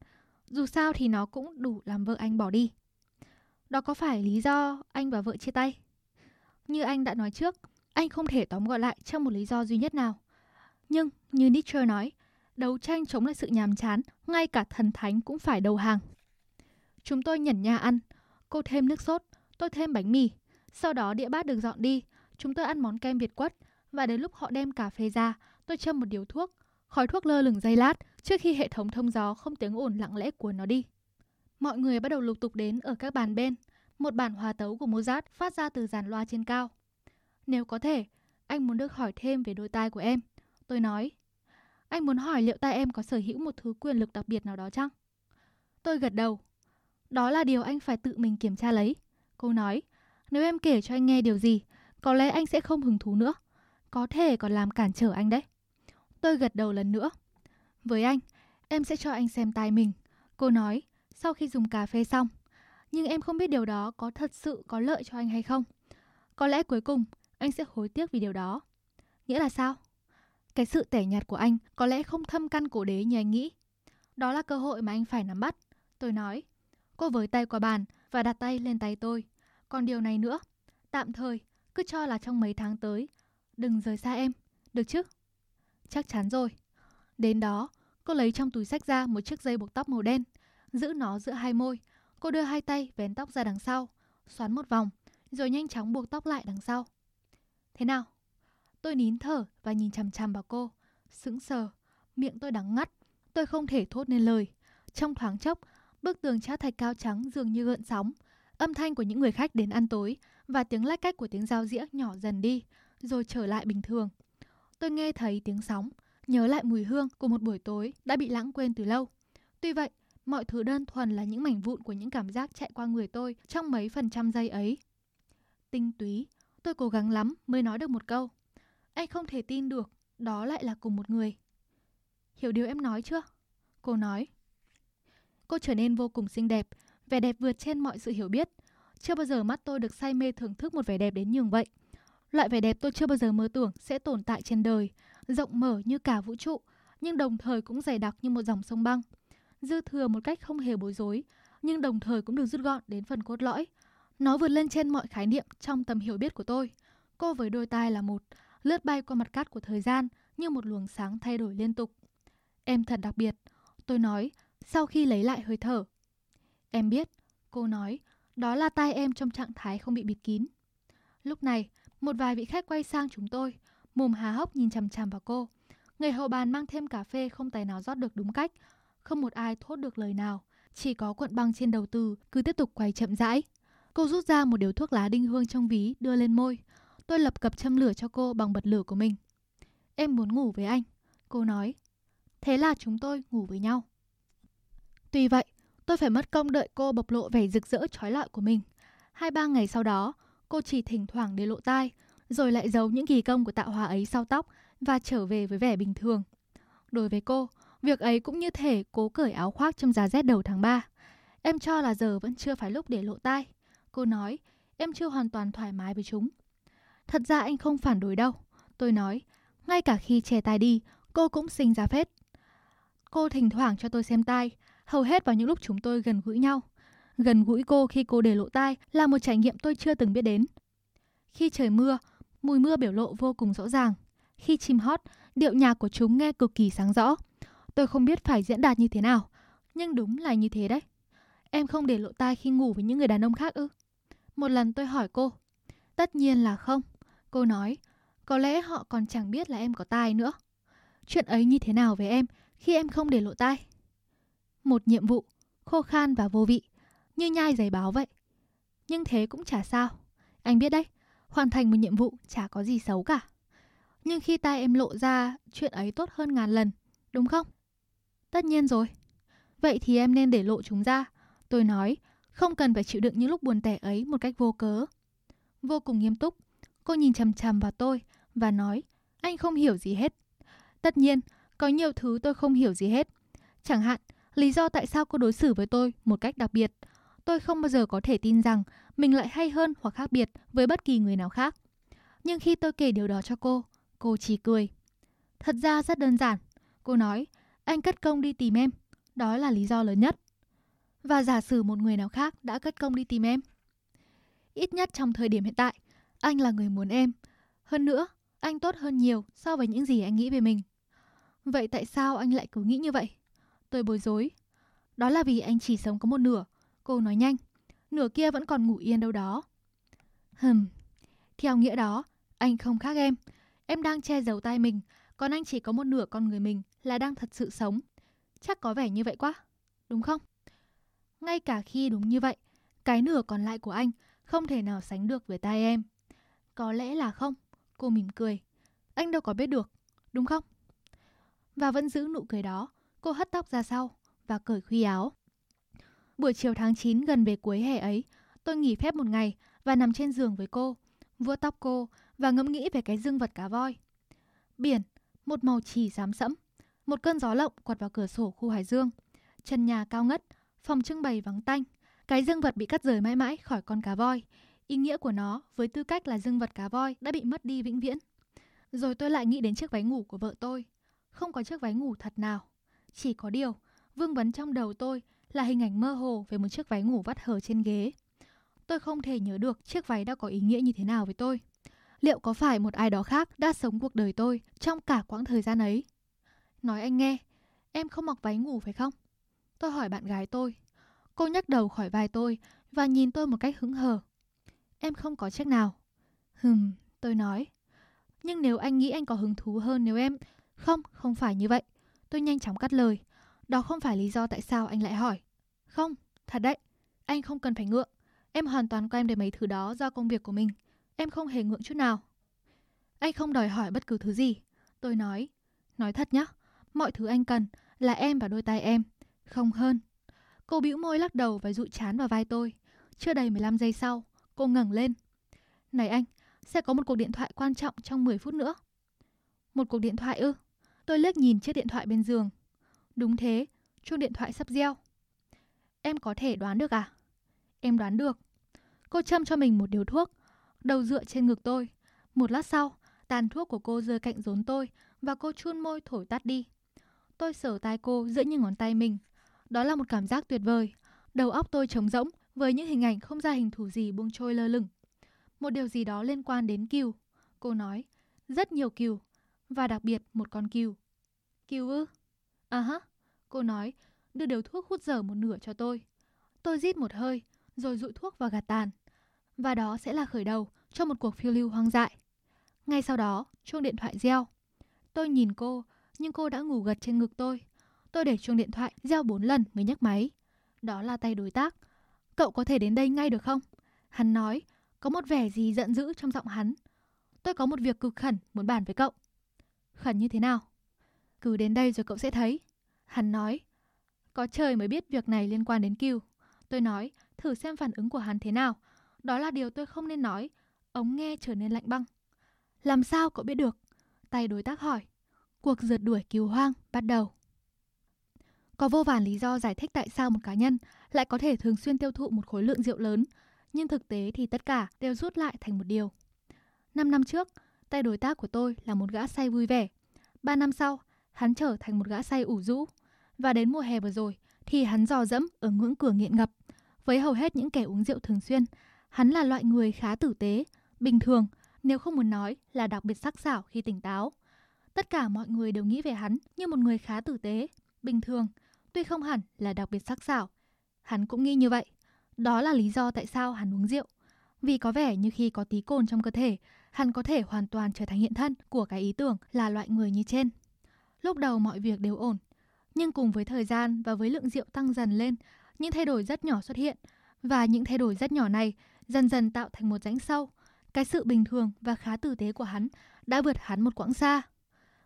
Dù sao thì nó cũng đủ làm vợ anh bỏ đi. Đó có phải lý do anh và vợ chia tay? Như anh đã nói trước, anh không thể tóm gọn lại trong một lý do duy nhất nào. Nhưng, như Nietzsche nói, đấu tranh chống lại sự nhàm chán, ngay cả thần thánh cũng phải đầu hàng. Chúng tôi nhẩn nhà ăn, cô thêm nước sốt, tôi thêm bánh mì. Sau đó đĩa bát được dọn đi, chúng tôi ăn món kem Việt quất và đến lúc họ đem cà phê ra, tôi châm một điếu thuốc, khói thuốc lơ lửng dây lát trước khi hệ thống thông gió không tiếng ồn lặng lẽ của nó đi. Mọi người bắt đầu lục tục đến ở các bàn bên, một bản hòa tấu của Mozart phát ra từ dàn loa trên cao. Nếu có thể, anh muốn được hỏi thêm về đôi tai của em. Tôi nói, anh muốn hỏi liệu tai em có sở hữu một thứ quyền lực đặc biệt nào đó chăng? Tôi gật đầu. Đó là điều anh phải tự mình kiểm tra lấy. Cô nói, nếu em kể cho anh nghe điều gì, có lẽ anh sẽ không hứng thú nữa. Có thể còn làm cản trở anh đấy. Tôi gật đầu lần nữa. Với anh, em sẽ cho anh xem tai mình. Cô nói, sau khi dùng cà phê xong. Nhưng em không biết điều đó có thật sự có lợi cho anh hay không. Có lẽ cuối cùng, anh sẽ hối tiếc vì điều đó. Nghĩa là sao? Cái sự tẻ nhạt của anh có lẽ không thâm căn cổ đế như anh nghĩ. Đó là cơ hội mà anh phải nắm bắt. Tôi nói. Cô với tay qua bàn và đặt tay lên tay tôi. Còn điều này nữa, tạm thời, cứ cho là trong mấy tháng tới, đừng rời xa em, được chứ? Chắc chắn rồi. Đến đó, cô lấy trong túi sách ra một chiếc dây buộc tóc màu đen, giữ nó giữa hai môi. Cô đưa hai tay vén tóc ra đằng sau, xoắn một vòng, rồi nhanh chóng buộc tóc lại đằng sau. Thế nào? Tôi nín thở và nhìn chằm chằm vào cô, sững sờ, miệng tôi đắng ngắt, tôi không thể thốt nên lời. Trong thoáng chốc, bức tường chát thạch cao trắng dường như gợn sóng, âm thanh của những người khách đến ăn tối và tiếng lách cách của tiếng giao dĩa nhỏ dần đi, rồi trở lại bình thường. Tôi nghe thấy tiếng sóng, nhớ lại mùi hương của một buổi tối đã bị lãng quên từ lâu. Tuy vậy, mọi thứ đơn thuần là những mảnh vụn của những cảm giác chạy qua người tôi trong mấy phần trăm giây ấy. Tinh túy, tôi cố gắng lắm mới nói được một câu. Anh không thể tin được, đó lại là cùng một người. Hiểu điều em nói chưa? Cô nói. Cô trở nên vô cùng xinh đẹp, vẻ đẹp vượt trên mọi sự hiểu biết. Chưa bao giờ mắt tôi được say mê thưởng thức một vẻ đẹp đến nhường vậy. Loại vẻ đẹp tôi chưa bao giờ mơ tưởng sẽ tồn tại trên đời, rộng mở như cả vũ trụ, nhưng đồng thời cũng dày đặc như một dòng sông băng. Dư thừa một cách không hề bối rối, nhưng đồng thời cũng được rút gọn đến phần cốt lõi. Nó vượt lên trên mọi khái niệm trong tầm hiểu biết của tôi. Cô với đôi tai là một, lướt bay qua mặt cát của thời gian như một luồng sáng thay đổi liên tục. Em thật đặc biệt, tôi nói, sau khi lấy lại hơi thở. Em biết, cô nói, đó là tai em trong trạng thái không bị bịt kín. Lúc này, một vài vị khách quay sang chúng tôi, mồm há hốc nhìn chằm chằm vào cô. Người hậu bàn mang thêm cà phê không tài nào rót được đúng cách, không một ai thốt được lời nào, chỉ có cuộn băng trên đầu từ cứ tiếp tục quay chậm rãi. Cô rút ra một điếu thuốc lá đinh hương trong ví đưa lên môi. Tôi lập cập châm lửa cho cô bằng bật lửa của mình. Em muốn ngủ với anh, cô nói. Thế là chúng tôi ngủ với nhau. Tuy vậy, tôi phải mất công đợi cô bộc lộ vẻ rực rỡ trói lọi của mình. Hai ba ngày sau đó, cô chỉ thỉnh thoảng để lộ tai, rồi lại giấu những kỳ công của tạo hóa ấy sau tóc và trở về với vẻ bình thường. Đối với cô, việc ấy cũng như thể cố cởi áo khoác trong giá rét đầu tháng 3. Em cho là giờ vẫn chưa phải lúc để lộ tai. Cô nói, em chưa hoàn toàn thoải mái với chúng. Thật ra anh không phản đối đâu. Tôi nói, ngay cả khi che tai đi, cô cũng sinh ra phết. Cô thỉnh thoảng cho tôi xem tai, hầu hết vào những lúc chúng tôi gần gũi nhau. Gần gũi cô khi cô để lộ tai là một trải nghiệm tôi chưa từng biết đến. Khi trời mưa, mùi mưa biểu lộ vô cùng rõ ràng. Khi chim hót, điệu nhạc của chúng nghe cực kỳ sáng rõ. Tôi không biết phải diễn đạt như thế nào, nhưng đúng là như thế đấy. Em không để lộ tai khi ngủ với những người đàn ông khác ư? Một lần tôi hỏi cô. Tất nhiên là không. Cô nói, có lẽ họ còn chẳng biết là em có tai nữa. Chuyện ấy như thế nào với em khi em không để lộ tai? Một nhiệm vụ, khô khan và vô vị, như nhai giấy báo vậy. Nhưng thế cũng chả sao. Anh biết đấy, hoàn thành một nhiệm vụ chả có gì xấu cả. Nhưng khi tai em lộ ra, chuyện ấy tốt hơn ngàn lần, đúng không? Tất nhiên rồi. Vậy thì em nên để lộ chúng ra. Tôi nói, không cần phải chịu đựng những lúc buồn tẻ ấy một cách vô cớ. Vô cùng nghiêm túc, cô nhìn chằm chằm vào tôi và nói, anh không hiểu gì hết. Tất nhiên, có nhiều thứ tôi không hiểu gì hết. Chẳng hạn, lý do tại sao cô đối xử với tôi một cách đặc biệt. Tôi không bao giờ có thể tin rằng mình lại hay hơn hoặc khác biệt với bất kỳ người nào khác. Nhưng khi tôi kể điều đó cho cô, cô chỉ cười. Thật ra rất đơn giản. Cô nói, anh cất công đi tìm em. Đó là lý do lớn nhất. Và giả sử một người nào khác đã cất công đi tìm em. Ít nhất trong thời điểm hiện tại, anh là người muốn em. Hơn nữa, anh tốt hơn nhiều so với những gì anh nghĩ về mình. Vậy tại sao anh lại cứ nghĩ như vậy? Tôi bối rối. Đó là vì anh chỉ sống có một nửa. Cô nói nhanh. Nửa kia vẫn còn ngủ yên đâu đó. Hừm. Theo nghĩa đó, anh không khác em. Em đang che giấu tay mình, còn anh chỉ có một nửa con người mình là đang thật sự sống. Chắc có vẻ như vậy quá, đúng không? Ngay cả khi đúng như vậy, cái nửa còn lại của anh không thể nào sánh được với tay em. Có lẽ là không, cô mỉm cười. Anh đâu có biết được, đúng không? Và vẫn giữ nụ cười đó, cô hất tóc ra sau và cởi khuy áo. Buổi chiều tháng 9 gần về cuối hè ấy, tôi nghỉ phép một ngày và nằm trên giường với cô, vuốt tóc cô và ngẫm nghĩ về cái dương vật cá voi. Biển, một màu chỉ xám sẫm, một cơn gió lộng quật vào cửa sổ khu Hải Dương, Trần nhà cao ngất, phòng trưng bày vắng tanh, cái dương vật bị cắt rời mãi mãi khỏi con cá voi. Ý nghĩa của nó với tư cách là dương vật cá voi đã bị mất đi vĩnh viễn. Rồi tôi lại nghĩ đến chiếc váy ngủ của vợ tôi. Không có chiếc váy ngủ thật nào. Chỉ có điều, vương vấn trong đầu tôi là hình ảnh mơ hồ về một chiếc váy ngủ vắt hở trên ghế. Tôi không thể nhớ được chiếc váy đã có ý nghĩa như thế nào với tôi. Liệu có phải một ai đó khác đã sống cuộc đời tôi trong cả quãng thời gian ấy? Nói anh nghe, em không mặc váy ngủ phải không? Tôi hỏi bạn gái tôi. Cô nhắc đầu khỏi vai tôi và nhìn tôi một cách hứng hờ. Em không có chiếc nào. Hừm, tôi nói. Nhưng nếu anh nghĩ anh có hứng thú hơn nếu em... Không, không phải như vậy. Tôi nhanh chóng cắt lời. Đó không phải lý do tại sao anh lại hỏi. Không, thật đấy. Anh không cần phải ngượng. Em hoàn toàn quen đến mấy thứ đó do công việc của mình. Em không hề ngượng chút nào. Anh không đòi hỏi bất cứ thứ gì. Tôi nói. Nói thật nhá. Mọi thứ anh cần là em và đôi tay em. Không hơn. Cô bĩu môi lắc đầu và dụi chán vào vai tôi. Chưa đầy 15 giây sau, cô ngẩng lên. Này anh, sẽ có một cuộc điện thoại quan trọng trong 10 phút nữa. Một cuộc điện thoại ư? Tôi liếc nhìn chiếc điện thoại bên giường. Đúng thế, chuông điện thoại sắp reo. Em có thể đoán được à? Em đoán được. Cô châm cho mình một điếu thuốc, đầu dựa trên ngực tôi. Một lát sau, tàn thuốc của cô rơi cạnh rốn tôi và cô chun môi thổi tắt đi. Tôi sờ tai cô giữa những ngón tay mình. Đó là một cảm giác tuyệt vời. Đầu óc tôi trống rỗng với những hình ảnh không ra hình thù gì buông trôi lơ lửng. Một điều gì đó liên quan đến cừu. Cô nói, rất nhiều cừu. Và đặc biệt một con cừu. Cừu ư? À hả? Cô nói, đưa đều thuốc hút dở một nửa cho tôi. Tôi rít một hơi, rồi dụi thuốc vào gạt tàn. Và đó sẽ là khởi đầu cho một cuộc phiêu lưu hoang dại. Ngay sau đó, chuông điện thoại reo. Tôi nhìn cô, nhưng cô đã ngủ gật trên ngực tôi. Tôi để chuông điện thoại reo bốn lần mới nhấc máy. Đó là tay đối tác. Cậu có thể đến đây ngay được không? Hắn nói, có một vẻ gì giận dữ trong giọng hắn. Tôi có một việc cực khẩn muốn bàn với cậu. Khẩn như thế nào? Cứ đến đây rồi cậu sẽ thấy. Hắn nói, có trời mới biết việc này liên quan đến Kiều. Tôi nói, thử xem phản ứng của hắn thế nào. Đó là điều tôi không nên nói. Ống nghe trở nên lạnh băng. Làm sao cậu biết được? Tay đối tác hỏi. Cuộc rượt đuổi cứu hoang bắt đầu. Có vô vàn lý do giải thích tại sao một cá nhân lại có thể thường xuyên tiêu thụ một khối lượng rượu lớn, nhưng thực tế thì tất cả đều rút lại thành một điều. Năm năm trước, tay đối tác của tôi là một gã say vui vẻ. Ba năm sau, hắn trở thành một gã say ủ rũ. Và đến mùa hè vừa rồi, thì hắn dò dẫm ở ngưỡng cửa nghiện ngập. Với hầu hết những kẻ uống rượu thường xuyên, hắn là loại người khá tử tế, bình thường, nếu không muốn nói là đặc biệt sắc sảo khi tỉnh táo. Tất cả mọi người đều nghĩ về hắn như một người khá tử tế, bình thường, tuy không hẳn là đặc biệt sắc sảo. Hắn cũng nghĩ như vậy. Đó là lý do tại sao hắn uống rượu. Vì có vẻ như khi có tí cồn trong cơ thể, hắn có thể hoàn toàn trở thành hiện thân của cái ý tưởng là loại người như trên. Lúc đầu mọi việc đều ổn, nhưng cùng với thời gian và với lượng rượu tăng dần lên, những thay đổi rất nhỏ xuất hiện. Và những thay đổi rất nhỏ này dần dần tạo thành một rãnh sâu. Cái sự bình thường và khá tử tế của hắn đã vượt hắn một quãng xa.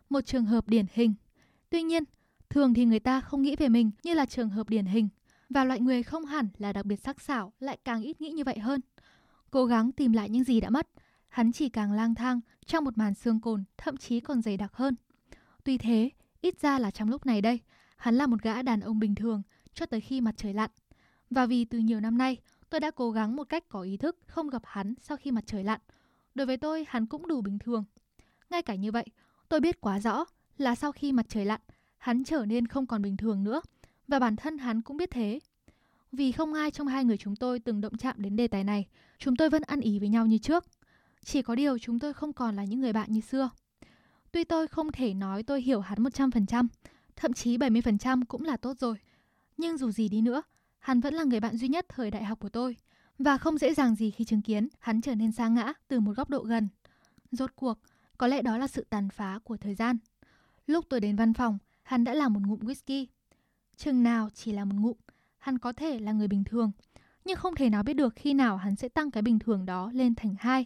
Một trường hợp điển hình. Tuy nhiên, thường thì người ta không nghĩ về mình như là trường hợp điển hình. Và loại người không hẳn là đặc biệt sắc sảo lại càng ít nghĩ như vậy hơn. Cố gắng tìm lại những gì đã mất, hắn chỉ càng lang thang trong một màn xương cồn, thậm chí còn dày đặc hơn. Tuy thế, ít ra là trong lúc này đây, hắn là một gã đàn ông bình thường cho tới khi mặt trời lặn. Và vì từ nhiều năm nay, tôi đã cố gắng một cách có ý thức không gặp hắn sau khi mặt trời lặn. Đối với tôi, hắn cũng đủ bình thường. Ngay cả như vậy, tôi biết quá rõ là sau khi mặt trời lặn, hắn trở nên không còn bình thường nữa. Và bản thân hắn cũng biết thế. Vì không ai trong hai người chúng tôi từng động chạm đến đề tài này, chúng tôi vẫn ăn ý với nhau như trước. Chỉ có điều chúng tôi không còn là những người bạn như xưa. Tuy tôi không thể nói tôi hiểu hắn 100%, thậm chí 70% cũng là tốt rồi. Nhưng dù gì đi nữa, hắn vẫn là người bạn duy nhất thời đại học của tôi. Và không dễ dàng gì khi chứng kiến hắn trở nên xa ngã từ một góc độ gần. Rốt cuộc, có lẽ đó là sự tàn phá của thời gian. Lúc tôi đến văn phòng, hắn đã là một ngụm whisky. Chừng nào chỉ là một ngụm, hắn có thể là người bình thường. Nhưng không thể nào biết được khi nào hắn sẽ tăng cái bình thường đó lên thành hai.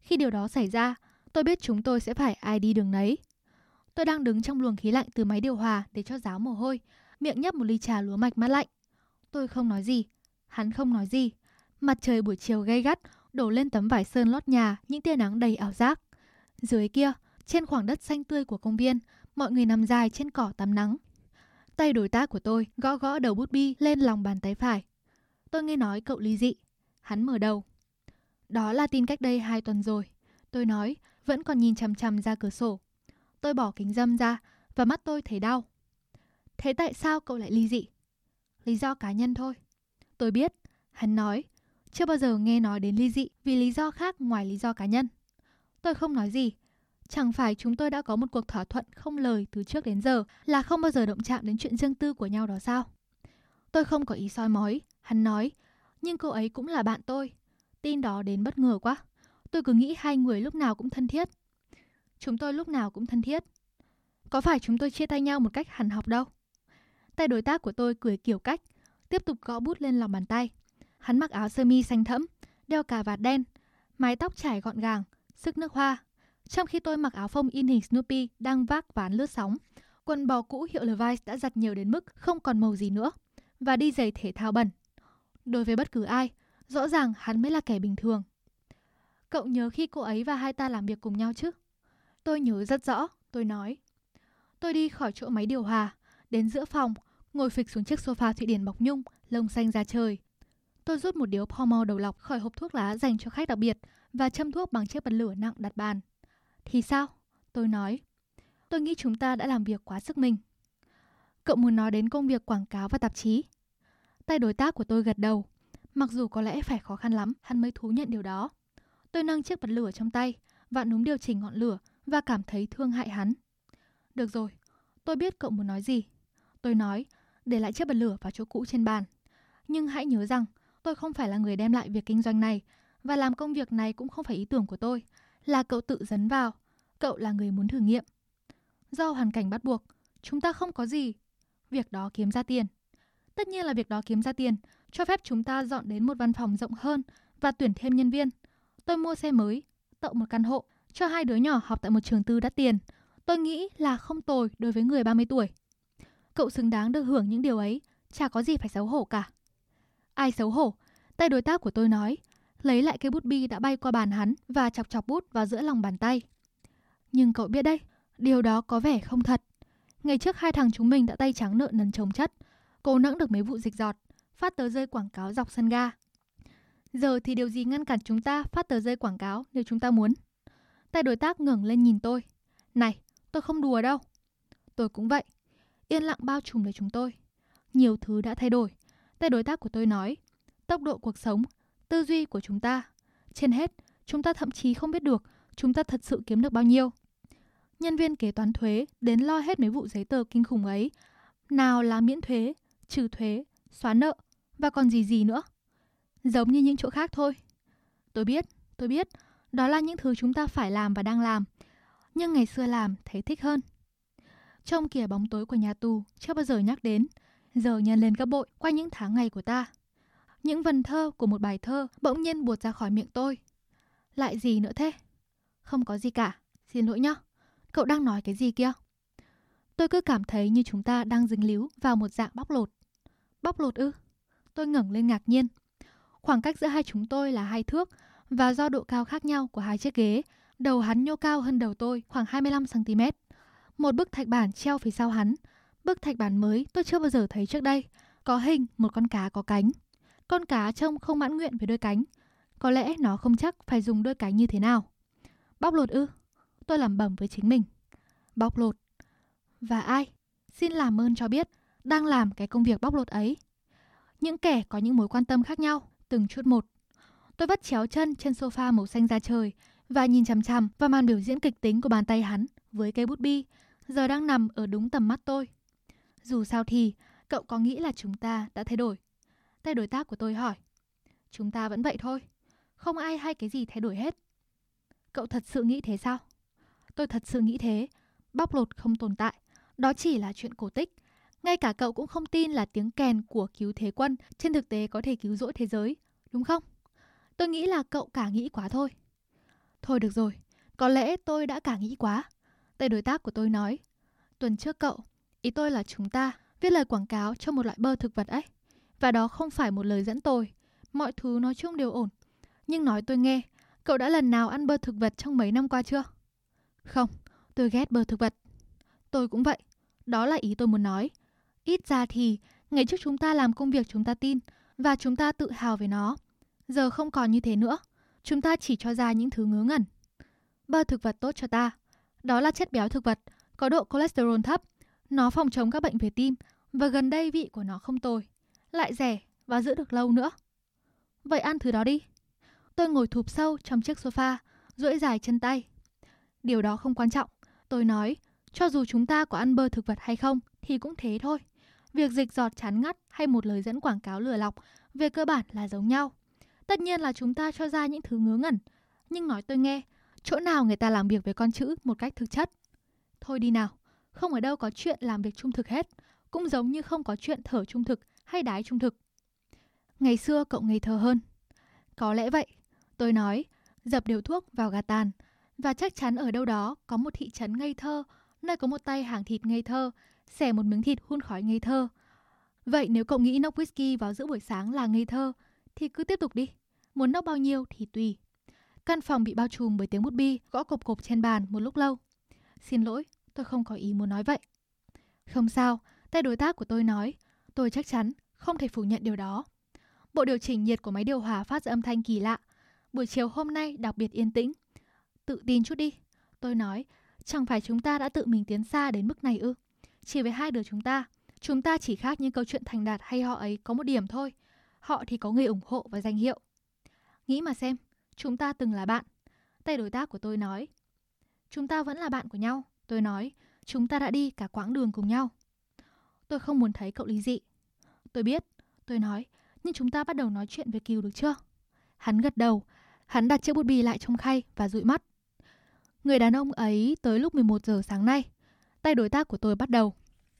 Khi điều đó xảy ra, tôi biết chúng tôi sẽ phải ai đi đường nấy. Tôi đang đứng trong luồng khí lạnh từ máy điều hòa để cho ráo mồ hôi, miệng nhấp một ly trà lúa mạch mát lạnh. Tôi không nói gì, hắn không nói gì. Mặt trời buổi chiều gay gắt đổ lên tấm vải sơn lót nhà những tia nắng đầy ảo giác. Dưới kia, trên khoảng đất xanh tươi của công viên, mọi người nằm dài trên cỏ tắm nắng. Tay đối tác của tôi gõ gõ đầu bút bi lên lòng bàn tay phải. Tôi nghe nói cậu ly dị. Hắn mở đầu. Đó là tin cách đây hai tuần rồi. Tôi nói, vẫn còn nhìn chằm chằm ra cửa sổ. Tôi bỏ kính dâm ra và mắt tôi thấy đau. Thế tại sao cậu lại ly dị? Lý do cá nhân thôi. Tôi biết, hắn nói, chưa bao giờ nghe nói đến ly dị vì lý do khác ngoài lý do cá nhân. Tôi không nói gì. Chẳng phải chúng tôi đã có một cuộc thỏa thuận không lời từ trước đến giờ là không bao giờ động chạm đến chuyện riêng tư của nhau đó sao? Tôi không có ý soi mói, hắn nói, nhưng cô ấy cũng là bạn tôi. Tin đó đến bất ngờ quá. Tôi cứ nghĩ hai người lúc nào cũng thân thiết. Chúng tôi lúc nào cũng thân thiết. Có phải chúng tôi chia tay nhau một cách hẳn học đâu? Tay đối tác của tôi cười kiểu cách, tiếp tục gõ bút lên lòng bàn tay. Hắn mặc áo sơ mi xanh thẫm, đeo cà vạt đen, mái tóc trải gọn gàng, sức nước hoa. Trong khi tôi mặc áo phông in hình Snoopy đang vác ván lướt sóng, quần bò cũ hiệu Levi's đã giặt nhiều đến mức không còn màu gì nữa và đi giày thể thao bẩn. Đối với bất cứ ai, rõ ràng hắn mới là kẻ bình thường. Cậu nhớ khi cô ấy và hai ta làm việc cùng nhau chứ? Tôi nhớ rất rõ, tôi nói. Tôi đi khỏi chỗ máy điều hòa, đến giữa phòng, ngồi phịch xuống chiếc sofa Thụy Điển bọc nhung, lông xanh ra trời. Tôi rút một điếu pomo đầu lọc khỏi hộp thuốc lá dành cho khách đặc biệt và châm thuốc bằng chiếc bật lửa nặng đặt bàn. Thì sao? Tôi nói. Tôi nghĩ chúng ta đã làm việc quá sức mình. Cậu muốn nói đến công việc quảng cáo và tạp chí. Tay đối tác của tôi gật đầu. Mặc dù có lẽ phải khó khăn lắm, hắn mới thú nhận điều đó. Tôi nâng chiếc bật lửa trong tay, và núm điều chỉnh ngọn lửa và cảm thấy thương hại hắn. Được rồi, tôi biết cậu muốn nói gì. Tôi nói, để lại chiếc bật lửa vào chỗ cũ trên bàn. Nhưng hãy nhớ rằng, tôi không phải là người đem lại việc kinh doanh này, và làm công việc này cũng không phải ý tưởng của tôi, là cậu tự dấn vào. Cậu là người muốn thử nghiệm. Do hoàn cảnh bắt buộc, chúng ta không có gì. Việc đó kiếm ra tiền. Tất nhiên là việc đó kiếm ra tiền, cho phép chúng ta dọn đến một văn phòng rộng hơn và tuyển thêm nhân viên. Tôi mua xe mới, tậu một căn hộ, cho hai đứa nhỏ học tại một trường tư đắt tiền. Tôi nghĩ là không tồi đối với người 30 tuổi. Cậu xứng đáng được hưởng những điều ấy, chả có gì phải xấu hổ cả. Ai xấu hổ? Tay đối tác của tôi nói, lấy lại cái bút bi đã bay qua bàn hắn và chọc chọc bút vào giữa lòng bàn tay. Nhưng cậu biết đấy, điều đó có vẻ không thật. Ngày trước hai thằng chúng mình đã tay trắng nợ nần chồng chất, cố nẫng được mấy vụ dịch giọt, phát tờ rơi quảng cáo dọc sân ga. Giờ thì điều gì ngăn cản chúng ta phát tờ rơi quảng cáo nếu chúng ta muốn? Tay đối tác ngẩng lên nhìn tôi. Này, tôi không đùa đâu. Tôi cũng vậy. Yên lặng bao trùm lấy chúng tôi. Nhiều thứ đã thay đổi. Tay đối tác của tôi nói. Tốc độ cuộc sống, tư duy của chúng ta. Trên hết, chúng ta thậm chí không biết được chúng ta thật sự kiếm được bao nhiêu. Nhân viên kế toán thuế đến lo hết mấy vụ giấy tờ kinh khủng ấy. Nào là miễn thuế, trừ thuế, xóa nợ và còn gì gì nữa. Giống như những chỗ khác thôi. Tôi biết, tôi biết, đó là những thứ chúng ta phải làm và đang làm. Nhưng ngày xưa làm thấy thích hơn. Trong kìa bóng tối của nhà tù chưa bao giờ nhắc đến, giờ nhân lên gấp bội qua những tháng ngày của ta. Những vần thơ của một bài thơ bỗng nhiên buột ra khỏi miệng tôi. Lại gì nữa thế? Không có gì cả, xin lỗi nhá. Cậu đang nói cái gì kia? Tôi cứ cảm thấy như chúng ta đang dính líu vào một dạng bóc lột. Bóc lột ư? Tôi ngẩng lên ngạc nhiên. Khoảng cách giữa hai chúng tôi là hai thước và do độ cao khác nhau của hai chiếc ghế, đầu hắn nhô cao hơn đầu tôi khoảng 25cm. Một bức thạch bản treo phía sau hắn. Bức thạch bản mới tôi chưa bao giờ thấy trước đây. Có hình một con cá có cánh. Con cá trông không mãn nguyện với đôi cánh. Có lẽ nó không chắc phải dùng đôi cánh như thế nào. Bóc lột ư? Tôi làm bẩm với chính mình. Bóc lột. Và ai? Xin làm ơn cho biết đang làm cái công việc bóc lột ấy. Những kẻ có những mối quan tâm khác nhau, từng chút một. Tôi vắt chéo chân trên sofa màu xanh da trời và nhìn chằm chằm vào màn biểu diễn kịch tính của bàn tay hắn với cây bút bi, giờ đang nằm ở đúng tầm mắt tôi. Dù sao thì, cậu có nghĩ là chúng ta đã thay đổi? Tay đối tác của tôi hỏi. Chúng ta vẫn vậy thôi. Không ai hay cái gì thay đổi hết. Cậu thật sự nghĩ thế sao? Tôi thật sự nghĩ thế. Bóc lột không tồn tại. Đó chỉ là chuyện cổ tích. Ngay cả cậu cũng không tin là tiếng kèn của cứu thế quân trên thực tế có thể cứu rỗi thế giới. Đúng không? Tôi nghĩ là cậu cả nghĩ quá thôi. Thôi được rồi. Có lẽ tôi đã cả nghĩ quá. Tay đối tác của tôi nói. Tuần trước cậu, ý tôi là chúng ta viết lời quảng cáo cho một loại bơ thực vật ấy. Và đó không phải một lời dẫn tôi. Mọi thứ nói chung đều ổn. Nhưng nói tôi nghe, cậu đã lần nào ăn bơ thực vật trong mấy năm qua chưa? Không, tôi ghét bơ thực vật. Tôi cũng vậy. Đó là ý tôi muốn nói. Ít ra thì, ngày trước chúng ta làm công việc chúng ta tin và chúng ta tự hào về nó. Giờ không còn như thế nữa. Chúng ta chỉ cho ra những thứ ngớ ngẩn. Bơ thực vật tốt cho ta. Đó là chất béo thực vật, có độ cholesterol thấp. Nó phòng chống các bệnh về tim và gần đây vị của nó không tồi. Lại rẻ và giữ được lâu nữa. Vậy ăn thứ đó đi. Tôi ngồi thụp sâu trong chiếc sofa, duỗi dài chân tay. Điều đó không quan trọng. Tôi nói, cho dù chúng ta có ăn bơ thực vật hay không thì cũng thế thôi. Việc dịch giọt chán ngắt hay một lời dẫn quảng cáo lừa lọc về cơ bản là giống nhau. Tất nhiên là chúng ta cho ra những thứ ngớ ngẩn. Nhưng nói tôi nghe, chỗ nào người ta làm việc với con chữ một cách thực chất? Thôi đi nào, không ở đâu có chuyện làm việc trung thực hết. Cũng giống như không có chuyện thở trung thực hay đái trung thực. Ngày xưa cậu ngây thơ hơn. Có lẽ vậy. Tôi nói, dập điều thuốc vào gà tàn. Và chắc chắn ở đâu đó có một thị trấn ngây thơ, nơi có một tay hàng thịt ngây thơ, xẻ một miếng thịt hun khói ngây thơ. Vậy nếu cậu nghĩ nốc whisky vào giữa buổi sáng là ngây thơ, thì cứ tiếp tục đi. Muốn nốc bao nhiêu thì tùy. Căn phòng bị bao trùm bởi tiếng bút bi gõ cộp cộp trên bàn một lúc lâu. Xin lỗi, tôi không có ý muốn nói vậy. Không sao, tay đối tác của tôi nói, tôi chắc chắn không thể phủ nhận điều đó. Bộ điều chỉnh nhiệt của máy điều hòa phát ra âm thanh kỳ lạ. Buổi chiều hôm nay đặc biệt yên tĩnh. Tự tin chút đi. Tôi nói, chẳng phải chúng ta đã tự mình tiến xa đến mức này ư. Chỉ với hai đứa chúng ta, chúng ta chỉ khác những câu chuyện thành đạt hay họ ấy có một điểm thôi. Họ thì có người ủng hộ và danh hiệu. Nghĩ mà xem, chúng ta từng là bạn. Tay đối tác của tôi nói. Chúng ta vẫn là bạn của nhau. Tôi nói, chúng ta đã đi cả quãng đường cùng nhau. Tôi không muốn thấy cậu lý dị. Tôi biết, tôi nói, nhưng chúng ta bắt đầu nói chuyện về Kiều được chưa? Hắn gật đầu, hắn đặt chiếc bút bi lại trong khay và dụi mắt. Người đàn ông ấy tới lúc 11 giờ sáng nay. Tay đối tác của tôi bắt đầu.